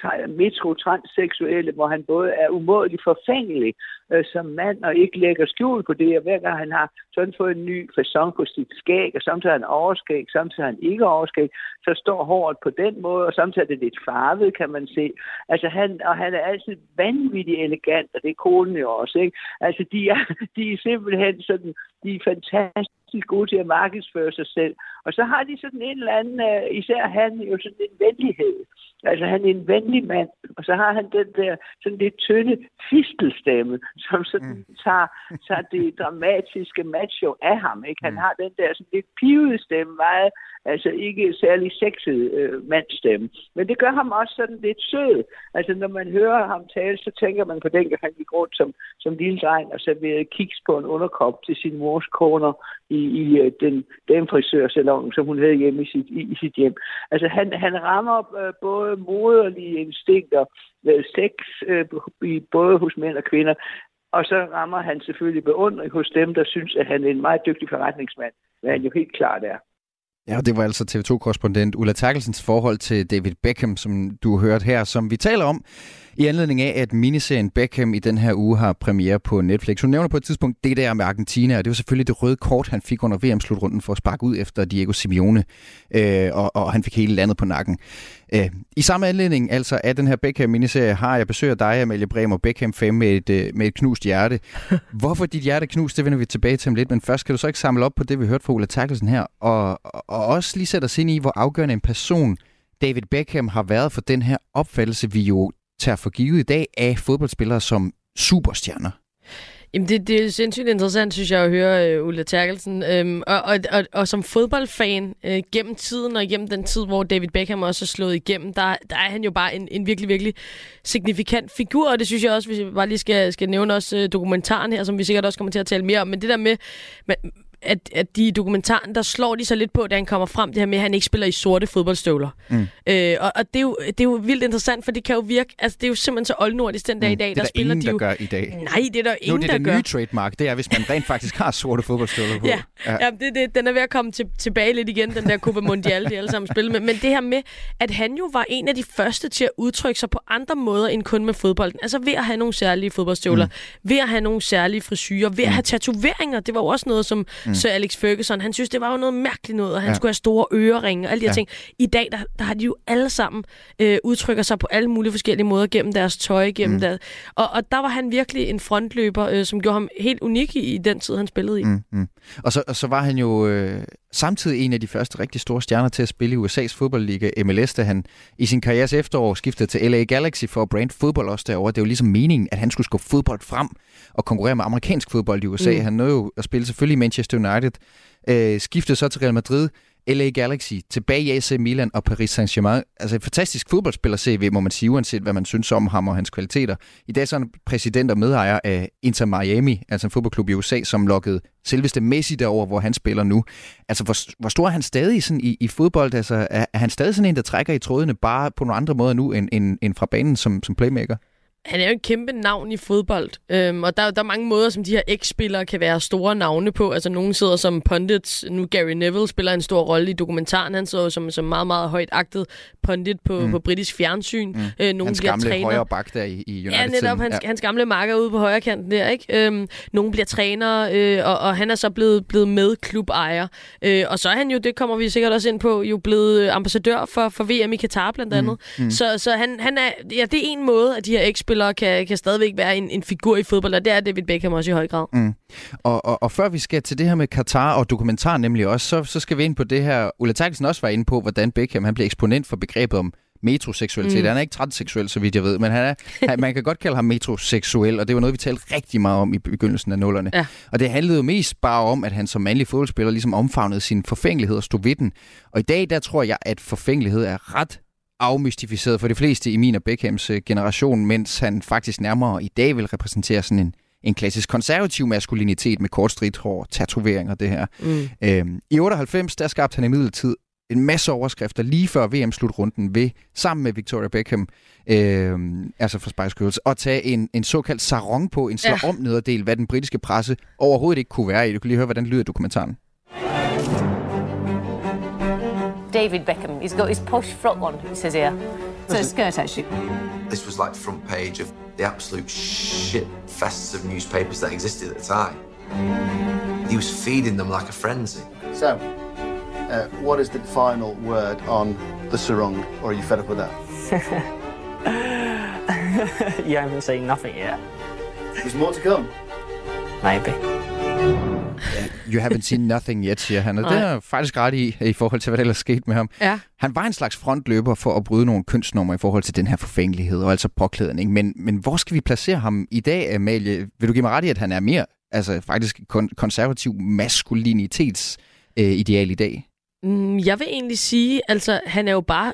metro-transseksuelle, hvor han både er umådelig forfængelig øh, som mand, og ikke lægger skjul på det, og hver gang han har sådan fået en ny fasong på sit skæg, og samtidig han overskæg, samtidig han ikke overskæg, så står håret på den måde, og samtidig er det lidt farvet, kan man se. Altså han, og han er altid vanvittigt elegant, og det er konen jo også, ikke? Altså de er, de er simpelthen sådan, de er fantastisk gode til at markedsføre sig selv. Og så har de sådan en eller anden, uh, især han jo sådan en venlighed. Altså han er en venlig mand, og så har han den der sådan lidt tynde fistelstemme, som sådan mm. tager, tager det dramatiske macho af ham. Ikke? Han mm. har den der sådan lidt pivede stemme, meget Altså ikke særlig sexet øh, mandstemme. Men det gør ham også sådan lidt sød. Altså når man hører ham tale, så tænker man på den, at han gik rundt som, som lille dreng og serverede kiks på en underkop til sin mors koner i, i i øh, den damefrisørsalon, som hun havde hjemme i sit, i, i sit hjem. Altså han, han rammer øh, både moderlige instinkter, øh, sex, øh, i, både hos mænd og kvinder, og så rammer han selvfølgelig beundring hos dem, der synes, at han er en meget dygtig forretningsmand, hvad han jo helt klart er. Ja, det var altså TV2-korrespondent Ulla Terkelsens forhold til David Beckham, som du har hørt her, som vi taler om i anledning af, at miniserien Beckham i den her uge har premiere på Netflix. Hun nævner på et tidspunkt det der med Argentina, og det var selvfølgelig det røde kort, han fik under VM-slutrunden for at sparke ud efter Diego Simeone, øh, og, og han fik hele landet på nakken. Øh, I samme anledning altså af den her Beckham-miniserie har jeg besøg af dig, Amalie Bremer, Beckham-fan med et, øh, med et knust hjerte. Hvorfor dit hjerte knust, det vender vi tilbage til om lidt, men først kan du så ikke samle op på det, vi hørte fra Ulla Terkelsen her, og, og også lige sætte os ind i, hvor afgørende en person David Beckham har været for den her opfattelse, vi jo tager for givet i dag af fodboldspillere som superstjerner? Jamen, det, det er sindssygt interessant, synes jeg, at høre øh, Ulla Terkelsen. Øhm, og, og, og, og som fodboldfan øh, gennem tiden, og gennem den tid, hvor David Beckham også er slået igennem, der, der er han jo bare en, en virkelig, virkelig signifikant figur. Og det synes jeg også, hvis vi bare lige skal, skal nævne også øh, dokumentaren her, som vi sikkert også kommer til at tale mere om. Men det der med... Man, at, at de i dokumentaren, der slår de så lidt på, da han kommer frem, det her med, at han ikke spiller i sorte fodboldstøvler. Mm. Øh, og og det, er jo, det er jo vildt interessant, for det kan jo virke, altså det er jo simpelthen så oldnordisk den dag mm. i dag, det er der, der spiller ingen, de jo... der gør i dag. Nej, det er der ingen, nu, det er der det gør. nye trademark, det er, hvis man rent faktisk har sorte fodboldstøvler på. Ja, ja. ja det, det, den er ved at komme til, tilbage lidt igen, den der Copa Mondial, de alle sammen spiller med. Men det her med, at han jo var en af de første til at udtrykke sig på andre måder end kun med fodbolden. Altså ved at have nogle særlige fodboldstøvler, mm. ved at have nogle særlige frisyrer, ved at mm. have tatoveringer. Det var jo også noget, som mm. Sir Alex Ferguson han synes, det var jo noget mærkeligt noget, og han ja. skulle have store øreringe og alle de her ja. ting. I dag, der, der har de jo alle sammen øh, udtrykker sig på alle mulige forskellige måder gennem deres tøj, gennem mm. deres... Og, og der var han virkelig en frontløber, øh, som gjorde ham helt unik i, i den tid, han spillede i. Mm, mm. Og, så, og så var han jo øh, samtidig en af de første rigtig store stjerner til at spille i USA's fodboldliga MLS, da han i sin karrieres efterår skiftede til LA Galaxy for at brand fodbold også derovre. Det var ligesom meningen, at han skulle skubbe fodbold frem og konkurrere med amerikansk fodbold i USA. Mm. Han nåede jo at spille selvfølgelig i Manchester United, øh, skiftede så til Real Madrid, LA Galaxy, tilbage i AC Milan og Paris Saint-Germain. Altså et fantastisk fodboldspiller CV, må man sige, uanset hvad man synes om ham og hans kvaliteter. I dag så er han præsident og medejer af Inter Miami, altså en fodboldklub i USA, som lukkede selveste Messi derover, hvor han spiller nu. Altså hvor, hvor stor er han stadig sådan i, i fodbold? Altså er, er han stadig sådan en, der trækker i trådene bare på nogle andre måder nu, end, end, end fra banen som, som playmaker? Han er jo en kæmpe navn i fodbold, øhm, og der, der er mange måder, som de her eks-spillere kan være store navne på. Altså, nogen sidder som pundits. Nu Gary Neville spiller en stor rolle i dokumentaren. Han sidder som, som meget, meget højt agtet pundit på, mm. på britisk fjernsyn. Mm. Øh, nogen hans bliver gamle træner. højre bak der i, i United. Ja, netop hans, ja. hans gamle marker ude på højre kanten der, ikke? Øhm, nogen bliver træner, øh, og, og han er så blevet, blevet med klubejer. Øh, og så er han jo, det kommer vi sikkert også ind på, jo blevet ambassadør for, for VM i Katar blandt andet. Mm. Mm. Så, så han, han er, ja, det er en måde, at de her eks fodboldspillere kan, kan stadigvæk være en, en figur i fodbold, og det er David Beckham også i høj grad. Mm. Og, og, og før vi skal til det her med Katar og dokumentar nemlig også, så, så skal vi ind på det her, Ulla Terkelsen også var inde på, hvordan Beckham han bliver eksponent for begrebet om metroseksualitet. Mm. Han er ikke transseksuel, så vidt jeg ved, men han er, han, man kan godt kalde ham metroseksuel, og det var noget, vi talte rigtig meget om i begyndelsen af nullerne. Ja. Og det handlede jo mest bare om, at han som mandlig fodboldspiller ligesom omfavnede sin forfængelighed og stod ved den. Og i dag, der tror jeg, at forfængelighed er ret afmystificeret for de fleste i min og Beckhams øh, generation, mens han faktisk nærmere i dag vil repræsentere sådan en, en klassisk konservativ maskulinitet med kort stridt hår, tatovering og det her. Mm. Øhm, I 98, der skabte han i midlertid en masse overskrifter lige før VM-slutrunden ved, sammen med Victoria Beckham, øh, altså for Spice Girls, at tage en, en såkaldt sarong på, en slå ja. nederdel, hvad den britiske presse overhovedet ikke kunne være i. Du kan lige høre, hvordan lyder dokumentaren. David Beckham. He's got his posh frock on, it says here. So a skirt, actually. This was like front page of the absolute shit fests of newspapers that existed at the time. He was feeding them like a frenzy. So, uh, what is the final word on the sarong, or are you fed up with that? you haven't seen nothing yet. There's more to come. Maybe. You haven't seen nothing yet, siger han. Og Nej. det er faktisk ret i, i forhold til, hvad der ellers skete med ham. Ja. Han var en slags frontløber for at bryde nogle kønsnumre i forhold til den her forfængelighed, og altså påklædning. Men, men hvor skal vi placere ham i dag, Amalie? Vil du give mig ret i, at han er mere altså faktisk kon- konservativ maskulinitets øh, ideal i dag? Mm, jeg vil egentlig sige, altså han er jo bare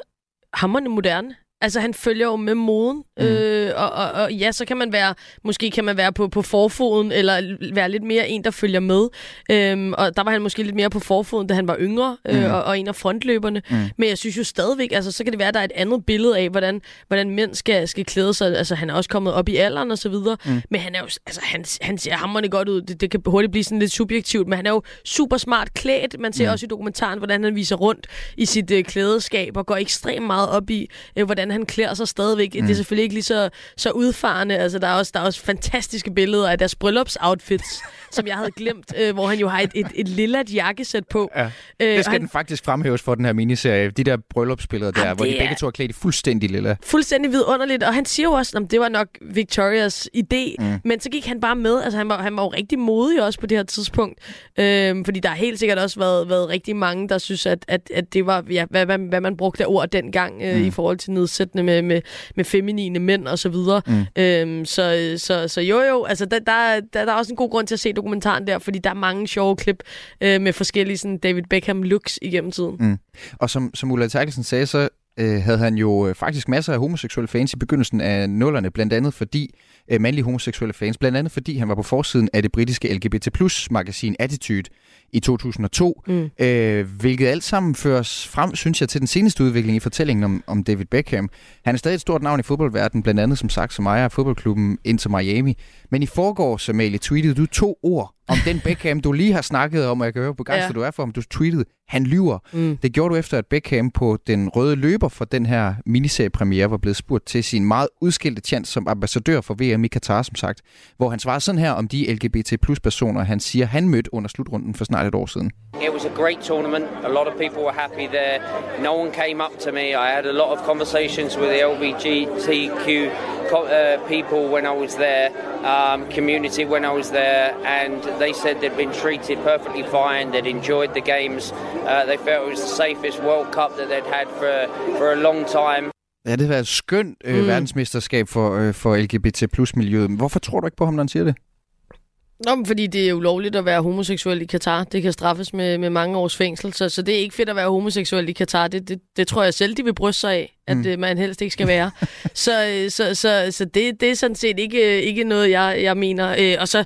hammerne moderne. Altså, han følger jo med moden, mm. øh, og, og, og ja, så kan man være, måske kan man være på, på forfoden, eller være lidt mere en, der følger med. Øhm, og der var han måske lidt mere på forfoden, da han var yngre, øh, mm. og, og en af frontløberne. Mm. Men jeg synes jo stadigvæk, altså, så kan det være, at der er et andet billede af, hvordan, hvordan mænd skal, skal klæde sig. Altså, han er også kommet op i alderen og så videre, mm. men han er jo, altså, han, han ser hammerende godt ud. Det, det kan hurtigt blive sådan lidt subjektivt, men han er jo super smart klædt. Man ser mm. også i dokumentaren, hvordan han viser rundt i sit øh, klædeskab, og går ekstremt meget op i, øh, hvordan han klæder sig stadigvæk. Mm. Det er selvfølgelig ikke lige så, så udfarende. Altså, der er, også, der er også fantastiske billeder af deres bryllupsoutfits, som jeg havde glemt, øh, hvor han jo har et, et, et lille jakkesæt på. Ja. Øh, det skal han, den faktisk fremhæves for den her miniserie. De der bryllupsbilleder der, hvor de begge to er klædt i fuldstændig lille. Fuldstændig vidunderligt. Og han siger jo også, at det var nok Victorias idé, mm. men så gik han bare med. Altså, han var, han var jo rigtig modig også på det her tidspunkt. Øh, fordi der har helt sikkert også været, været rigtig mange, der synes, at, at, at det var, ja, hvad, hvad, hvad man brugte af ord dengang øh, mm. i forhold til nedsættende med, med, med feminine mænd og så videre. Mm. Øhm, så, så, så jo jo, altså der, der, der, der er også en god grund til at se dokumentaren der, fordi der er mange sjove klip øh, med forskellige sådan, David Beckham looks igennem tiden. Mm. Og som, som Ulla Terkelsen sagde, så øh, havde han jo øh, faktisk masser af homoseksuelle fans i begyndelsen af nullerne, blandt andet fordi øh, mandlige homoseksuelle fans, blandt andet fordi han var på forsiden af det britiske LGBT plus magasin Attitude, i 2002, mm. øh, hvilket alt sammen føres frem, synes jeg, til den seneste udvikling i fortællingen om, om David Beckham. Han er stadig et stort navn i fodboldverdenen, blandt andet som sagt som ejer af fodboldklubben Inter Miami. Men i forgår, Amalie, tweetede du to ord om den Beckham, du lige har snakket om, og jeg kan høre på gang, ja. du er for ham. Du tweetede, han lyver. Mm. Det gjorde du efter, at Beckham på den røde løber for den her miniseriepremiere var blevet spurgt til sin meget udskilte chance som ambassadør for VM i Katar, som sagt, hvor han svarede sådan her om de LGBT plus personer, han siger, han mødte under slutrunden for snart et år siden. It was a great tournament. A lot of people were happy there. No one came up to me. I had a lot of conversations with the LGBTQ uh, people when I was there, um, community when I was there, and they said they'd been treated perfectly fine. They'd enjoyed the games. Uh, they felt it was the safest World Cup that they'd had for for a long time. Ja, det været et skønt øh, mm. verdensmesterskab for, øh, for LGBT plus miljøet. Hvorfor tror du ikke på ham, når han siger det? Nå, men fordi det er ulovligt at være homoseksuel i Katar. Det kan straffes med, med mange års fængsel, så, så det er ikke fedt at være homoseksuel i Katar. Det, det, det tror jeg selv, de vil bryste sig af, at mm. man helst ikke skal være. så øh, så, så, så det, det er sådan set ikke, ikke noget, jeg, jeg mener. Øh, og så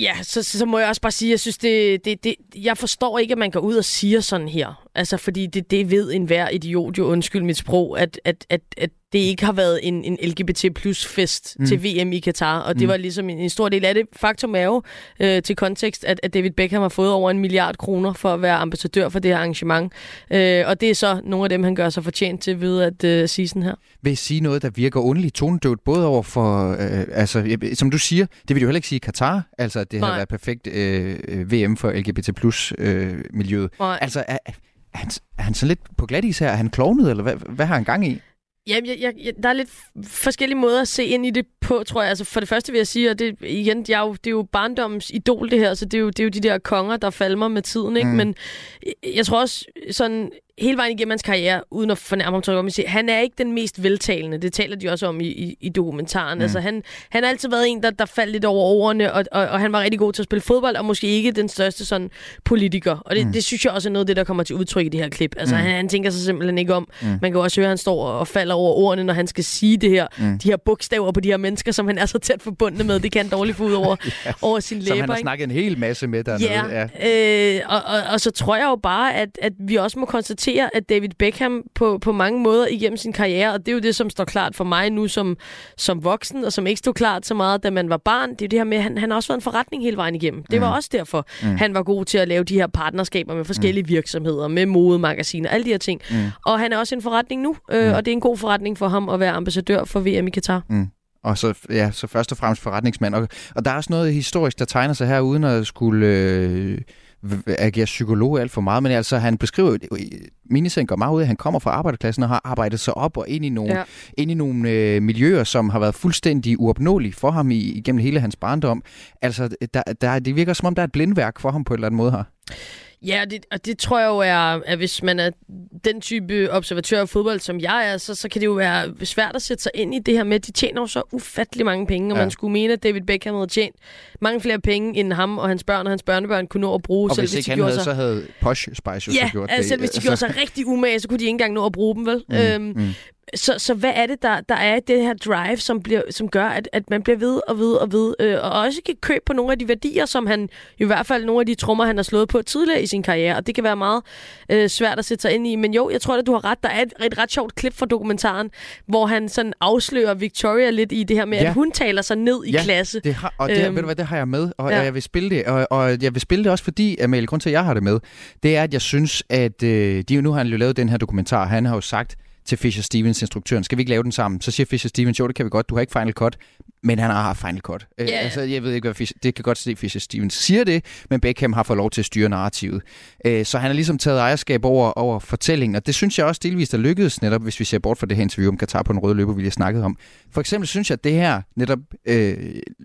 Ja, så, så, må jeg også bare sige, jeg synes, det, det, det, jeg forstår ikke, at man går ud og siger sådan her. Altså, fordi det, det ved enhver idiot jo, undskyld mit sprog, at, at, at, at det ikke har været en, en LGBT plus fest Mm. til VM i Katar, og det Mm. var ligesom en, en stor del af det. Faktum er jo, øh, til kontekst, at, at David Beckham har fået over en milliard kroner for at være ambassadør for det her arrangement, øh, og det er så nogle af dem, han gør sig fortjent til ved at øh, sige sådan her. Vil jeg sige noget, der virker underligt tonedøvt, både over for, øh, altså, som du siger, det vil du heller ikke sige Katar, altså at det har Nej. været perfekt øh, øh, VM for LGBT plus øh, miljøet. Nej. Altså, er, er, han, er han så lidt på glat is her? Er han klovnet, eller hvad, hvad har han gang i? Jamen, jeg, jeg, der er lidt forskellige måder at se ind i det på, tror jeg. Altså, for det første vil jeg sige, at det, igen, jeg er jo, det er jo barndommens idol, det her, så det er jo, det er jo de der konger, der falmer med tiden, ikke? Mm. Men jeg tror også, sådan hele vejen igennem hans karriere, uden at fornærme ham, tror jeg, siger, han er ikke den mest veltalende. Det taler de også om i, i, i dokumentaren. Mm. Altså, han, han har altid været en, der, der faldt lidt over ordene, og, og, og han var rigtig god til at spille fodbold, og måske ikke den største sådan politiker. Og det, Mm. det synes jeg også er noget af det, der kommer til udtryk i det her klip. Altså, Mm. han, han tænker sig simpelthen ikke om. Mm. Man kan jo også høre, at han står og falder over ordene, når han skal sige det her. Mm. De her bogstaver på de her mennesker, som han er så tæt forbundet med, det kan han dårligt få ud over, Ja. over sin læber. Som han har ikke? snakket en hel masse med dernede. Ja, øh, og, og, og så tror jeg jo bare, at, at vi også må konstatere, at David Beckham på, på mange måder igennem sin karriere, og det er jo det, som står klart for mig nu som, som voksen, og som ikke stod klart så meget, da man var barn, det er det her med, at han, han har også været en forretning hele vejen igennem. Det var Mm. også derfor, mm. han var god til at lave de her partnerskaber med forskellige mm. virksomheder, med modemagasiner, alle de her ting. Mm. Og han er også en forretning nu, øh, Mm. og det er en god forretning for ham at være ambassadør for VM i Katar. Mm. Og så, ja, så først og fremmest forretningsmand. Og, og der er også noget historisk, der tegner sig her, uden at skulle øh, v- agere psykolog alt for meget. Men altså, han beskriver jo, miniserien går meget ud af, at han kommer fra arbejderklassen og har arbejdet sig op og ind i nogle, ja. Ja. ind i nogle øh, miljøer, som har været fuldstændig uopnåelige for ham i, igennem hele hans barndom. Altså, der, der, det virker som om, der er et blindværk for ham på en eller anden måde her. Ja, det, og det tror jeg jo er, at hvis man er den type observatør af fodbold, som jeg er, så, så kan det jo være svært at sætte sig ind i det her med, at de tjener jo så ufattelig mange penge, og Ja. man skulle mene, at David Beckham havde tjent mange flere penge, end ham og hans børn og hans børnebørn kunne nå at bruge. Og selv hvis ikke de han gjorde havde, sig... så havde Posh Spice jo Ja, så gjort altså, det. hvis de gjorde sig rigtig umage, så kunne de ikke engang nå at bruge dem, vel? Mm, øhm, mm. Så, så hvad er det, der, der er i det her drive, som, bliver, som gør, at, at man bliver ved og ved og ved, øh, og også kan købe på nogle af de værdier, som han, i hvert fald nogle af de trommer, han har slået på tidligere i sin karriere, og det kan være meget øh, svært at sætte sig ind i. Men jo, jeg tror at du har ret. Der er et, et ret sjovt klip fra dokumentaren, hvor han sådan afslører Victoria lidt i det her med, Ja. at hun taler sig ned i ja, klasse. Det har, og det, øhm, ved du hvad, det har jeg med, og ja. ja. jeg vil spille det, og, og jeg vil spille det også fordi, Amalie, grund til, at jeg har det med, det er, at jeg synes, at øh, de, nu har han jo lavet den her dokumentar, han har jo sagt til Fisher Stevens, instruktøren, skal vi ikke lave den sammen? Så siger Fisher Stevens, jo, det kan vi godt, du har ikke Final Cut, men han har haft Final Cut. Øh, Ja. altså, jeg ved ikke, hvad Fisher, det kan godt se, Fisher Stevens siger det, men Beckham har fået lov til at styre narrativet. Øh, så han har ligesom taget ejerskab over, over fortællingen, og det synes jeg også delvist er lykkedes, netop hvis vi ser bort fra det her interview om Katar på den røde løber, vi lige har snakket om. For eksempel synes jeg, at det her netop, øh,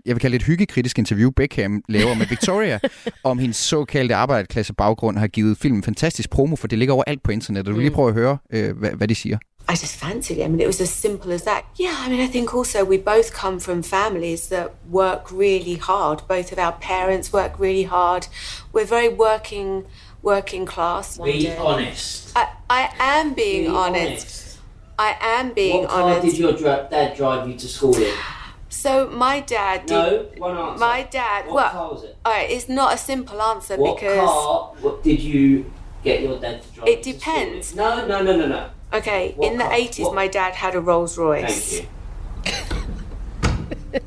jeg vil kalde det et hyggekritisk interview, Beckham laver med Victoria, om hendes såkaldte arbejderklasse baggrund, har givet filmen en fantastisk promo, for det ligger overalt på internettet. Du vil lige Mm. prøve at høre, øh, hvad, hvad de siger. I just fancied him, mean, it was as simple as that. Yeah, I mean, I think also we both come from families that work really hard. Both of our parents work really hard. We're very working, working class. Be honest. I, I am being Be honest. honest. I am being honest. what car honest. did your dad drive you to school in? So my dad did. No, one answer. My dad. What well, car was it? all right, it's not a simple answer What because car what did you get your dad to drive? it you to school depends. No, no, no, no, no. Okay, What in the car? eighties, What- my dad had a Rolls Royce.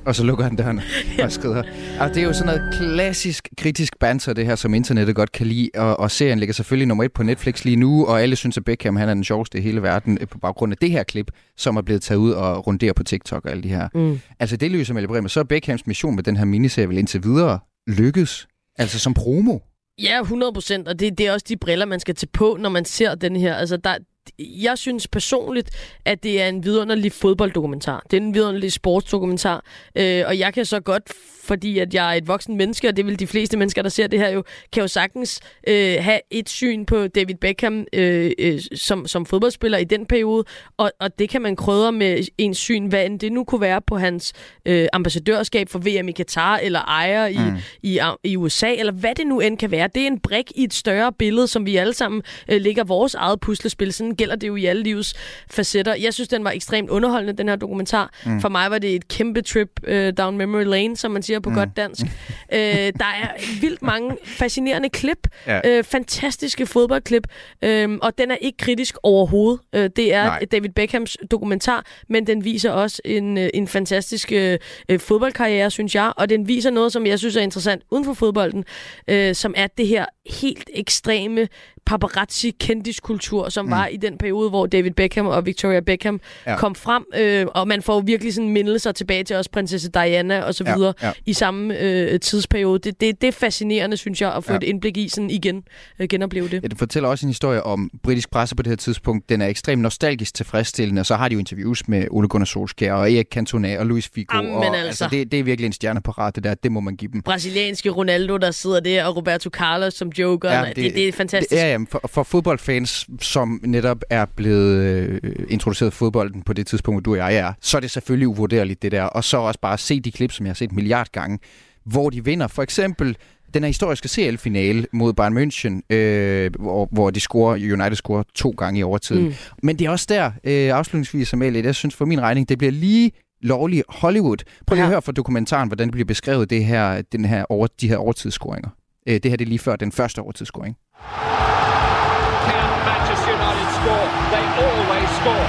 Og så lukker han døren og skrider. Og det er jo sådan noget klassisk kritisk banter, det her, som internettet godt kan lide. Og, og serien ligger selvfølgelig nummer et på Netflix lige nu, og alle synes, at Beckham han er den sjoveste i hele verden øh, på baggrund af det her klip, som er blevet taget ud og runderer på TikTok og alle de her. Mm. Altså det lyser med Bremer. Så er Beckhams mission med den her miniserie vel indtil videre lykkes. Altså som promo. Ja, 100 procent, og det, det er også de briller, man skal tage på, når man ser den her. Altså, der, jeg synes personligt, at det er en vidunderlig fodbolddokumentar. Det er en vidunderlig sportsdokumentar, øh, og jeg kan så godt, fordi at jeg er et voksen menneske, og det vil de fleste mennesker, der ser det her jo, kan jo sagtens øh, have et syn på David Beckham øh, øh, som, som fodboldspiller i den periode, og, og det kan man krydre med en syn, hvad end det nu kunne være på hans øh, ambassadørskab for VM i Katar, eller ejer i, Mm. i, i USA, eller hvad det nu end kan være. Det er en brik i et større billede, som vi alle sammen øh, lægger vores eget puslespil. Sådan gælder det jo i alle livs facetter. Jeg synes, den var ekstremt underholdende, den her dokumentar. Mm. For mig var det et kæmpe trip uh, down memory lane, som man siger på mm. godt dansk. uh, der er vildt mange fascinerende klip. Ja. Uh, fantastiske fodboldklip. Uh, og den er ikke kritisk overhovedet. Uh, det er Nej. David Beckhams dokumentar, men den viser også en, øh, en fantastisk øh, øh, fodboldkarriere, synes jeg. Og den viser noget, som jeg synes er interessant uden for fodbolden, øh, som er det her helt ekstreme paparazzi kendiskultur, som mm. var i den periode, hvor David Beckham og Victoria Beckham Ja. ja. kom frem. Øh, og man får virkelig sådan mindelser tilbage til også prinsesse Diana og så Ja, videre ja. i samme øh, tidsperiode. Det, det, det er fascinerende, synes jeg, at få Ja. ja. et indblik i sådan igen, øh, genopleve det. Ja, det fortæller også en historie om britisk presse på det her tidspunkt. Den er ekstremt nostalgisk tilfredsstillende, og så har de jo interviews med Ole Gunnar Solskjaer og Erik Cantona og Luis Figo. Jamen, og, altså. det, det er virkelig en stjerneparat, det der. Det må man give dem. Brasilianske Ronaldo, der sidder der, og Roberto Carlos som joker. Ja, det, det, det er fantastisk. Ja, jamen, for, for fodboldfans, som netop er blevet øh, introduceret fodbolden på det tidspunkt, hvor du og jeg er, så er det selvfølgelig uvurderligt, det der. Og så også bare se de klip, som jeg har set milliard gange, hvor de vinder. For eksempel den her historiske CL-finale mod Bayern München, øh, hvor, hvor de scorer, United scorer to gange i overtiden. Mm. Men det er også der, øh, afslutningsvis, Amalie, jeg synes for min regning, det bliver lige lovlig Hollywood. Prøv lige ja. at høre fra dokumentaren, hvordan det bliver beskrevet, det her, den her over, de her overtidsscoringer. Øh, det her det er lige før den første overtidsscoring. Can Manchester United score? They always score.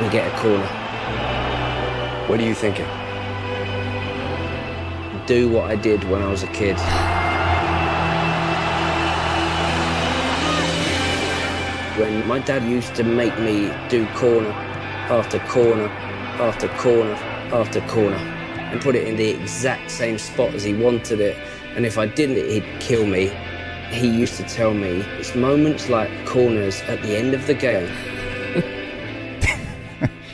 We get a corner. What are you thinking? Do what I did when I was a kid. When my dad used to make me do corner after corner after corner after corner and put it in the exact same spot as he wanted it. And if I didn't, he'd kill me. He used to tell me it's moments like corners at the end of the game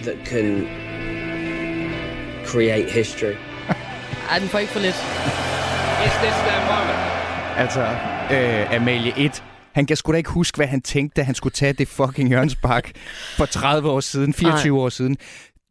that can create history. Ej, den får ikke for lidt. Is this their moment? Altså, øh, Amalie 1. Han kan sgu da ikke huske, hvad han tænkte, da han skulle tage det fucking hjørnsbak for 30 år siden, 24 år siden.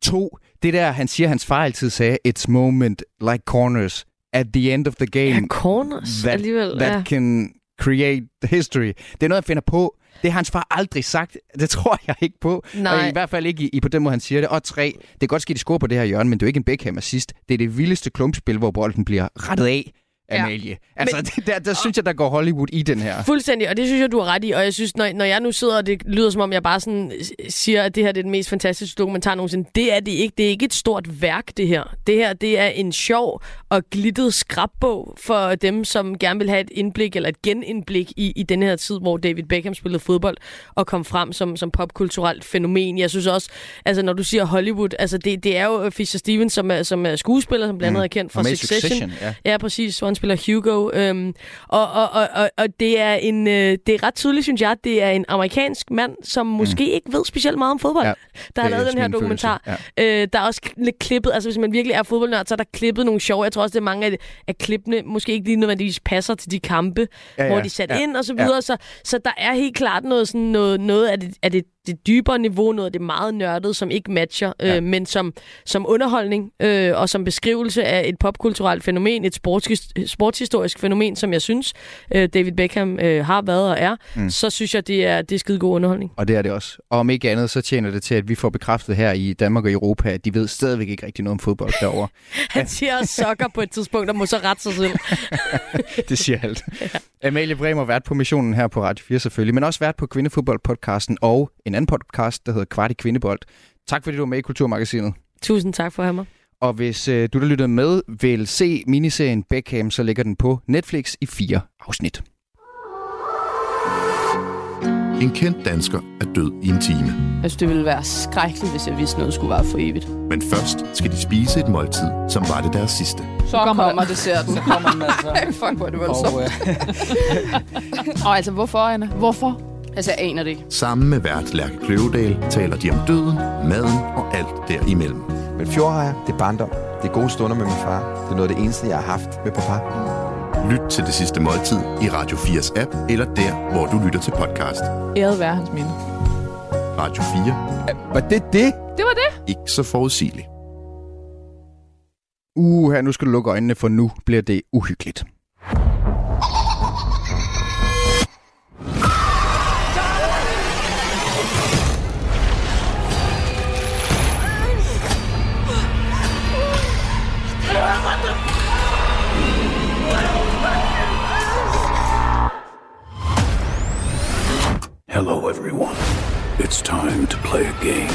To, det der, han siger, hans far altid sagde, it's moment like corners at the end of the game. Ja, corners that, alligevel, That ja. can create history. Det er noget, jeg finder på. Det har hans far aldrig sagt. Det tror jeg ikke på. Nej. Og i hvert fald ikke i, i på den måde, han siger det. Og tre, det kan godt ske, de scorer på det her hjørne, men det er jo ikke en Beckham assist. Det er det vildeste klumpspil, hvor bolden bliver rettet af. Ja. Amalie. Altså, Men- det, der, der synes jeg, der går Hollywood i den her. Fuldstændig, og det synes jeg, du har ret i. Og jeg synes, når, når jeg nu sidder, og det lyder som om, jeg bare sådan siger, at det her det er den mest fantastiske dokumentar nogensinde. Det er det ikke. Det er ikke et stort værk, det her. Det her, det er en sjov og glittet skrabbog for dem, som gerne vil have et indblik eller et genindblik i, i den her tid, hvor David Beckham spillede fodbold og kom frem som, som popkulturelt fænomen. Jeg synes også, altså når du siger Hollywood, altså det, det er jo Fisher Stevens, som er, som er skuespiller, som blandt andet Mm. er kendt fra Og Succession. Succession, ja. Ja, præcis, han spiller Hugo. Øhm, og, og, og, og, og det er en øh, det er ret tydeligt, synes jeg, at det er en amerikansk mand, som måske ikke ved specielt meget om fodbold, Ja, ja, der har lavet den her min følelse, dokumentar. Øh, der er også lidt klippet, altså hvis man virkelig er fodboldnørd, så er der klippet nogle sjove. Jeg tror også, det er mange af, af klippene måske ikke lige nødvendigvis passer til de kampe, Ja, ja, ja, hvor de er sat ja, ja, ind og så ja. videre. Så, så der er helt klart noget, sådan noget, noget af, det, af det, det dybere niveau, noget af det meget nørdede, som ikke matcher, Ja. øh, men som, som underholdning øh, og som beskrivelse af et popkulturelt fænomen, et sports, sportshistorisk fænomen, som jeg synes, øh, David Beckham øh, har været og er, Mm. så synes jeg, det er, det er skide god underholdning. Og det er det også. Og om ikke andet, så tjener det til, at vi får bekræftet her i Danmark og Europa, at de ved stadigvæk ikke rigtig noget om fodbold derovre. Han siger også sokker på et tidspunkt, og må så rette sig selv. det siger alt. Amalie Bremer vært på missionen her på Radio 4 selvfølgelig, men også vært på Kvindefodbold-podcasten og en anden podcast, der hedder Kvart i Kvindebold. Tak fordi du var med i Kulturmagasinet. Tusind tak for at have mig. Og hvis øh, du, der lytter med, vil se miniserien Beckham, så ligger den på Netflix i fire afsnit. En kendt dansker er død i en time. Jeg synes, det ville være skrækkeligt, hvis jeg vidste noget skulle være for evigt. Men først skal de spise et måltid, som var det deres sidste. Så kommer, kommer desserten. Så kommer den altså. Ej, fuck, hvor er det voldsomt. Og, øh, Og altså, hvorfor, Anna? Hvorfor? Altså, jeg aner det ikke. Sammen med vært Lærke Kløvedal taler de om døden, maden og alt derimellem. Men fjordrejer, det er barndom. Det er gode stunder med min far. Det er noget af det eneste, jeg har haft med papa. Lyt til det sidste måltid i Radio 4's app, eller der, hvor du lytter til podcast. Æret være hans minde. Radio 4. Var det det? Det var det. Ikke så forudsigeligt. Uh, her nu skal du lukke øjnene, for nu bliver det uhyggeligt. Hello everyone. It's time to play a game.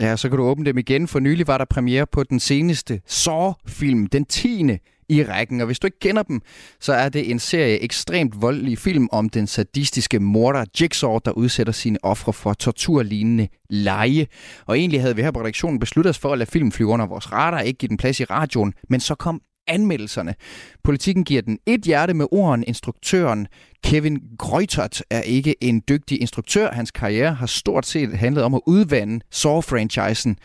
Ja, så kan du åbne dem igen. For nylig var der premiere på den seneste Saw-film, den 10. i rækken. Og hvis du ikke kender dem, så er det en serie ekstremt voldelig film om den sadistiske morder Jigsaw, der udsætter sine ofre for torturlignende leje. Og egentlig havde vi her på redaktionen besluttet os for at lade filmen flyve under vores radar, ikke give den plads i radioen, men så kom anmeldelserne. Politikken giver den et hjerte med orden. Instruktøren Kevin Greutert er ikke en dygtig instruktør. Hans karriere har stort set handlet om at udvande Saw-franchisen,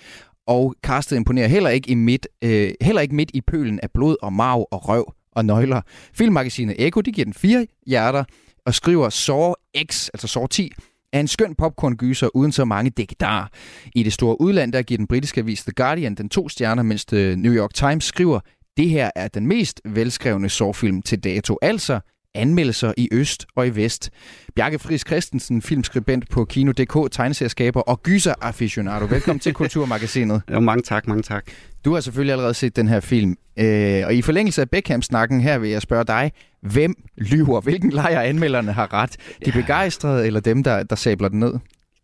og castet imponerer heller ikke, i midt, øh, heller ikke midt i pølen af blod og marv og røv og nøgler. Filmmagasinet Eko de giver den fire hjerter og skriver Saw X, altså Saw 10, er en skøn popcorn-gyser uden så mange dækdarer. I det store udland, der giver den britiske avis The Guardian den to stjerner, mens The New York Times skriver, det her er den mest velskrevne sårfilm til dato, altså anmeldelser i øst og i vest. Bjarke Friis Christensen, filmskribent på Kino.dk, tegneserieskaber og gyser aficionado. Velkommen til Kulturmagasinet. Ja, mange tak, mange tak. Du har selvfølgelig allerede set den her film, øh, og i forlængelse af Beckham-snakken her vil jeg spørge dig, hvem lyver? Hvilken lejer anmelderne har ret? De begejstrede eller dem, der, der sabler den ned?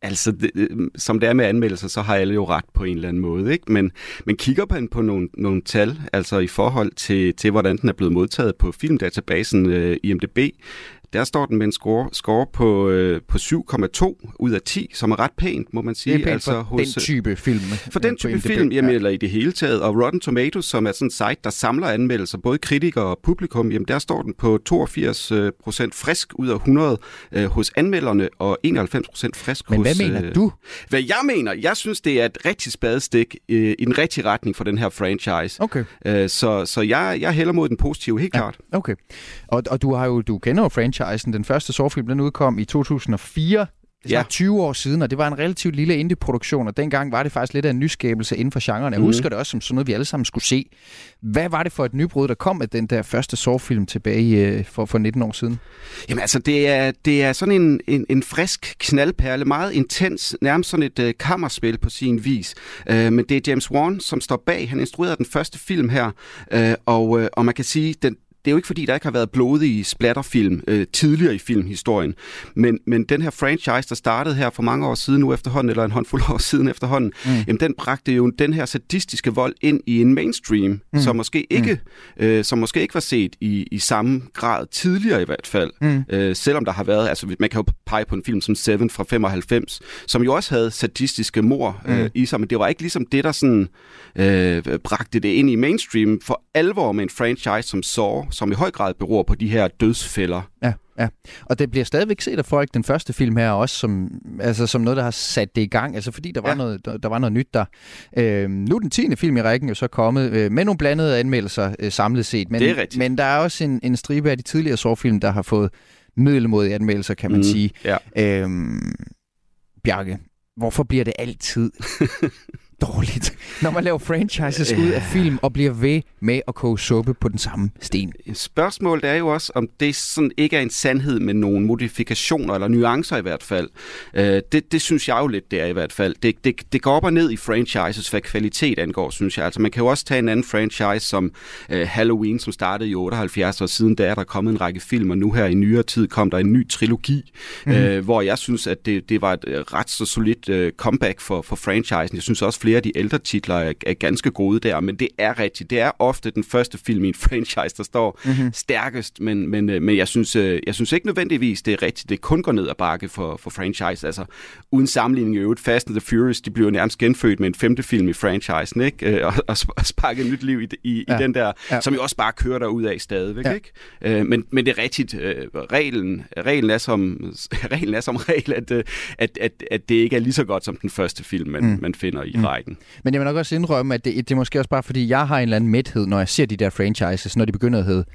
Altså, det, øh, som det er med anmeldelser, så har alle jo ret på en eller anden måde, ikke? Men, men kigger man på nogle, nogle tal, altså i forhold til, til, hvordan den er blevet modtaget på filmdatabasen øh, IMDb, der står den med en score, score på, øh, på 7,2 ud af 10, som er ret pænt, må man sige. Det er pænt altså, for hos, den type film. For den type film, jamen, ja. eller i det hele taget. Og Rotten Tomatoes, som er sådan en site, der samler anmeldelser, både kritikere og publikum, jamen der står den på 82 procent frisk ud af 100 øh, hos anmelderne, og 91 procent frisk Men hos... hvad mener øh, du? Hvad jeg mener? Jeg synes, det er et rigtig spadestik øh, i den rigtige retning for den her franchise. Okay. Øh, så så jeg, jeg hælder mod den positive, helt ja, klart. Okay. Og, og du, har jo, du kender jo franchise franchisen. Den første Saw-film, den udkom i 2004. Det er ja. 20 år siden, og det var en relativt lille indie-produktion, og dengang var det faktisk lidt af en nyskabelse inden for genren. Jeg mm. husker det også som sådan noget, vi alle sammen skulle se. Hvad var det for et nybrud, der kom med den der første Saw-film tilbage for, for 19 år siden? Jamen altså, det er, det er sådan en, en, en frisk knaldperle, meget intens, nærmest sådan et uh, kammerspil på sin vis. Uh, men det er James Wan, som står bag. Han instruerede den første film her, uh, og, uh, og man kan sige, den, det er jo ikke fordi, der ikke har været blodige splatterfilm øh, tidligere i filmhistorien, men, men den her franchise, der startede her for mange år siden nu efterhånden, eller en håndfuld år siden efterhånden, mm. jamen den bragte jo den her sadistiske vold ind i en mainstream, mm. som, måske ikke, mm. øh, som måske ikke var set i, i samme grad tidligere i hvert fald. Mm. Øh, selvom der har været, altså man kan jo pege på en film som Seven fra 95, som jo også havde sadistiske mor øh, mm. i sig, men det var ikke ligesom det, der sådan øh, bragte det ind i mainstream for alvor med en franchise som Saw, som i høj grad beror på de her dødsfælder. Ja, ja. Og det bliver stadigvæk set af folk, den første film her også, som, altså, som noget, der har sat det i gang, altså fordi der var, ja. noget, der, der var noget nyt der. Øh, nu er den tiende film i rækken jo så kommet øh, med nogle blandede anmeldelser øh, samlet set. Men, det er rigtigt. Men der er også en, en stribe af de tidligere sårfilm, der har fået middelmodige anmeldelser, kan man mm, sige. Ja. Øh, Bjarke, hvorfor bliver det altid dårligt, når man laver franchises ud af film og bliver ved med at koge suppe på den samme sten. Spørgsmålet er jo også, om det sådan ikke er en sandhed med nogle modifikationer eller nuancer i hvert fald. Øh, det, det synes jeg jo lidt, det er i hvert fald. Det, det, det går op og ned i franchises, hvad kvalitet angår, synes jeg. Altså man kan jo også tage en anden franchise som uh, Halloween, som startede i 78 år siden, der er der kommet en række film, og nu her i nyere tid kom der en ny trilogi, mm. hvor jeg synes, at det, det var et ret så solidt comeback for, for franchisen. Jeg synes også, flere af de ældre titler er, er ganske gode der, men det er rigtigt. Det er ofte den første film i en franchise, der står mm-hmm. stærkest, men, men, men jeg, synes, øh, jeg synes ikke nødvendigvis, det er rigtigt. Det kun går ned ad bakke for, for franchise. Altså, uden sammenligning i øvrigt, Fast and the Furious, de bliver nærmest genfødt med en femte film i franchisen, ikke? Øh, og, og, og sparket nyt liv i, i, ja. i den der, ja. som jo også bare kører der ud af stadigvæk, ja. ikke? Øh, men, men det er rigtigt. reglen, reglen, er som, reglen er som regel, at, at, at, at det ikke er lige så godt som den første film, man, mm. man finder i mm. rækken rækken. Men jeg vil nok også indrømme, at det, det er måske også bare, fordi jeg har en eller anden mæthed, når jeg ser de der franchises, når de begynder at hedde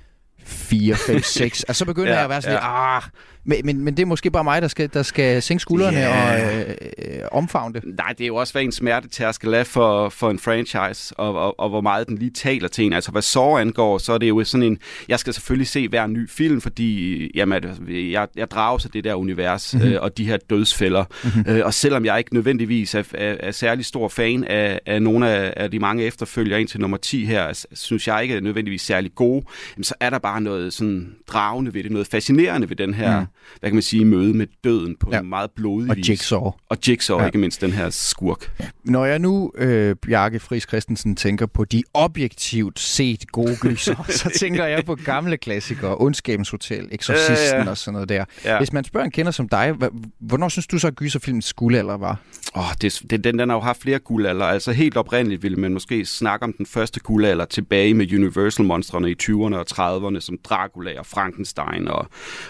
4, 5, 6. Altså, så begynder ja, jeg at være sådan ja. ah, men, men, men det er måske bare mig, der skal, der skal sænke skuldrene yeah. og øh, omfavne det. Nej, det er jo også, hvad en smertetærskel er for, for en franchise, og, og, og hvor meget den lige taler til en. Altså, hvad så angår, så er det jo sådan en... Jeg skal selvfølgelig se hver ny film, fordi jamen, jeg, jeg drager sig det der univers mm-hmm. øh, og de her dødsfælder. Mm-hmm. Øh, og selvom jeg ikke nødvendigvis er, er, er særlig stor fan af, af nogle af, af de mange efterfølgere ind til nummer 10 her, synes jeg ikke er nødvendigvis særlig gode, jamen, så er der bare noget sådan dragende ved det, noget fascinerende ved den her hvad kan man sige, møde med døden på Ja. en meget blodig Og vis. Jigsaw. Og Jigsaw, Ja. ikke mindst den her skurk. Når jeg nu, øh, Bjarke Friis Christensen, tænker på de objektivt set gode gyser, så tænker jeg på gamle klassikere, Ondskabens Hotel, Exorcisten Ja, ja. og sådan noget der. Ja. Hvis man spørger en kender som dig, hvornår synes du så, at gyserfilmens guldalder var? Åh, det, det, den, den har jo haft flere guldalder. Altså helt oprindeligt ville man måske snakke om den første guldalder tilbage med Universal-monstrene i 20'erne og 30'erne, som Dracula og Frankenstein og,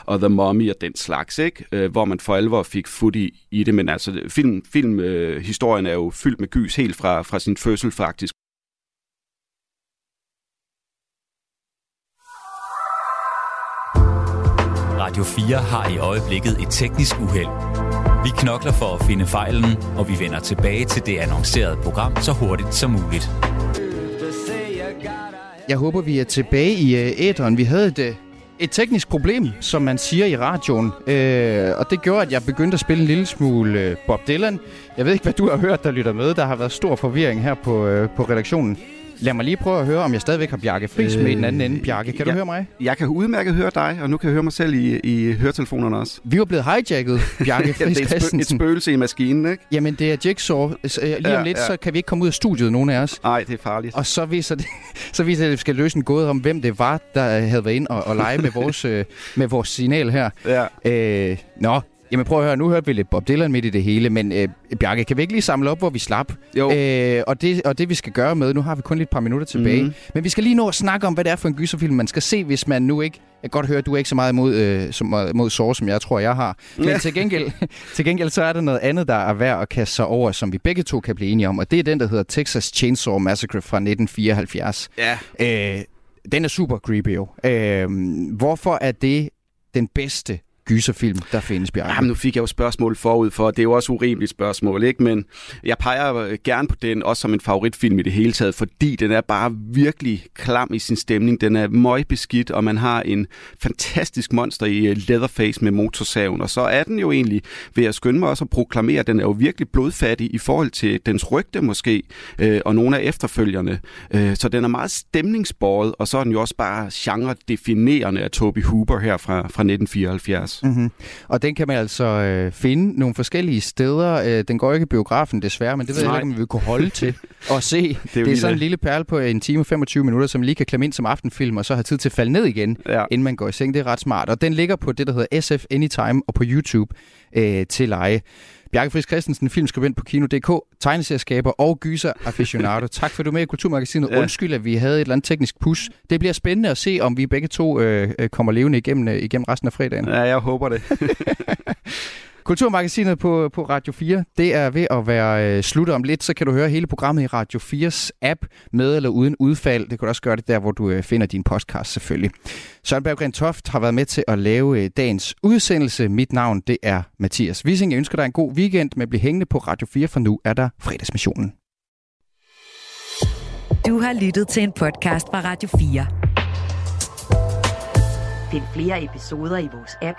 og The Mummy og den slags, ikke? Øh, hvor man for alvor fik fod i, i det. Men altså, film, film øh, historien er jo fyldt med gys helt fra, fra sin fødsel faktisk. Radio 4 har i øjeblikket et teknisk uheld. Vi knokler for at finde fejlen, og vi vender tilbage til det annoncerede program så hurtigt som muligt. Jeg håber, vi er tilbage i øh, æderen. Vi havde et, øh, et teknisk problem, som man siger i radioen. Øh, og det gjorde, at jeg begyndte at spille en lille smule øh, Bob Dylan. Jeg ved ikke, hvad du har hørt, der lytter med. Der har været stor forvirring her på, øh, på redaktionen. Lad mig lige prøve at høre, om jeg stadigvæk har Bjarke Friis med i den anden ende. Bjarke, kan du ja, høre mig? Jeg kan udmærket høre dig, og nu kan jeg høre mig selv i, i høretelefonerne også. Vi var blevet hijacket, Bjarke ja, Friis det er et, spø- et spøgelse i maskinen, ikke? Jamen, det er Jigsaw. Øh, Lige om Ja, lidt, ja. så kan vi ikke komme ud af studiet, nogen af os. Nej, det er farligt. Og så viser det, så viser det, at vi skal løse en gåde om, hvem det var, der havde været inde og, og lege med vores, øh, med vores signal her. Ja. Øh, nå, jamen prøv at høre, nu hørte vi lidt Bob Dylan midt i det hele, men øh, Bjarke, kan vi ikke lige samle op, hvor vi slap? Jo. Øh, og, det, og det vi skal gøre med, nu har vi kun lidt par minutter tilbage, Mhm. men vi skal lige nå at snakke om, hvad det er for en gyserfilm, man skal se, hvis man nu ikke... Jeg kan godt høre, at du er ikke så meget imod, øh, som, mod Saw, som jeg tror, jeg har. Men Ja. til, gengæld, til gengæld, så er der noget andet, der er værd at kaste sig over, som vi begge to kan blive enige om, og det er den, der hedder Texas Chainsaw Massacre fra 1974. Ja. Øh, den er super creepy jo. Øh, hvorfor er det den bedste gyserfilm, der findes, Bjarke? Jamen, nu fik jeg jo spørgsmål forud for, det er jo også urimeligt spørgsmål, ikke? Men jeg peger øh, gerne på den, også som en favoritfilm i det hele taget, fordi den er bare virkelig klam i sin stemning. Den er møgbeskidt, og man har en fantastisk monster i øh, Leatherface med motorsaven. Og så er den jo egentlig, ved at skynde mig også at proklamere, den er jo virkelig blodfattig i forhold til dens rygte måske, øh, og nogle af efterfølgerne. Øh, så den er meget stemningsbåret, og så er den jo også bare genre-definerende af Toby Hooper her fra, fra 1974. Mm-hmm. Og den kan man altså øh, finde nogle forskellige steder. Øh, den går ikke i biografen desværre, men det ved jeg Nej. ikke, om vi vil kunne holde til at se. det er, det er sådan en lille perle på en time og 25 minutter, som lige kan klemme ind som aftenfilm, og så have tid til at falde ned igen, Ja. inden man går i seng. Det er ret smart. Og den ligger på det, der hedder SF Anytime og på YouTube øh, til leje. Bjarke Friis Christensen, filmskribent på Kino.dk, tegneserieskaber og gyser aficionado. tak for, at du er med i Kulturmagasinet. Ja. Undskyld, at vi havde et eller andet teknisk push. Det bliver spændende at se, om vi begge to øh, øh, kommer levende igennem, øh, igennem resten af fredagen. Ja, jeg håber det. Kulturmagasinet på, på Radio 4, det er ved at være øh, slut om lidt, så kan du høre hele programmet i Radio 4's app, med eller uden udfald. Det kan du også gøre det der, hvor du øh, finder din podcast selvfølgelig. Søren Berggren Toft har været med til at lave øh, dagens udsendelse. Mit navn, det er Mathias Wissing. Jeg ønsker dig en god weekend, men bliv hængende på Radio 4, for nu er der fredagsmissionen. Du har lyttet til en podcast fra Radio 4. Find flere episoder i vores app,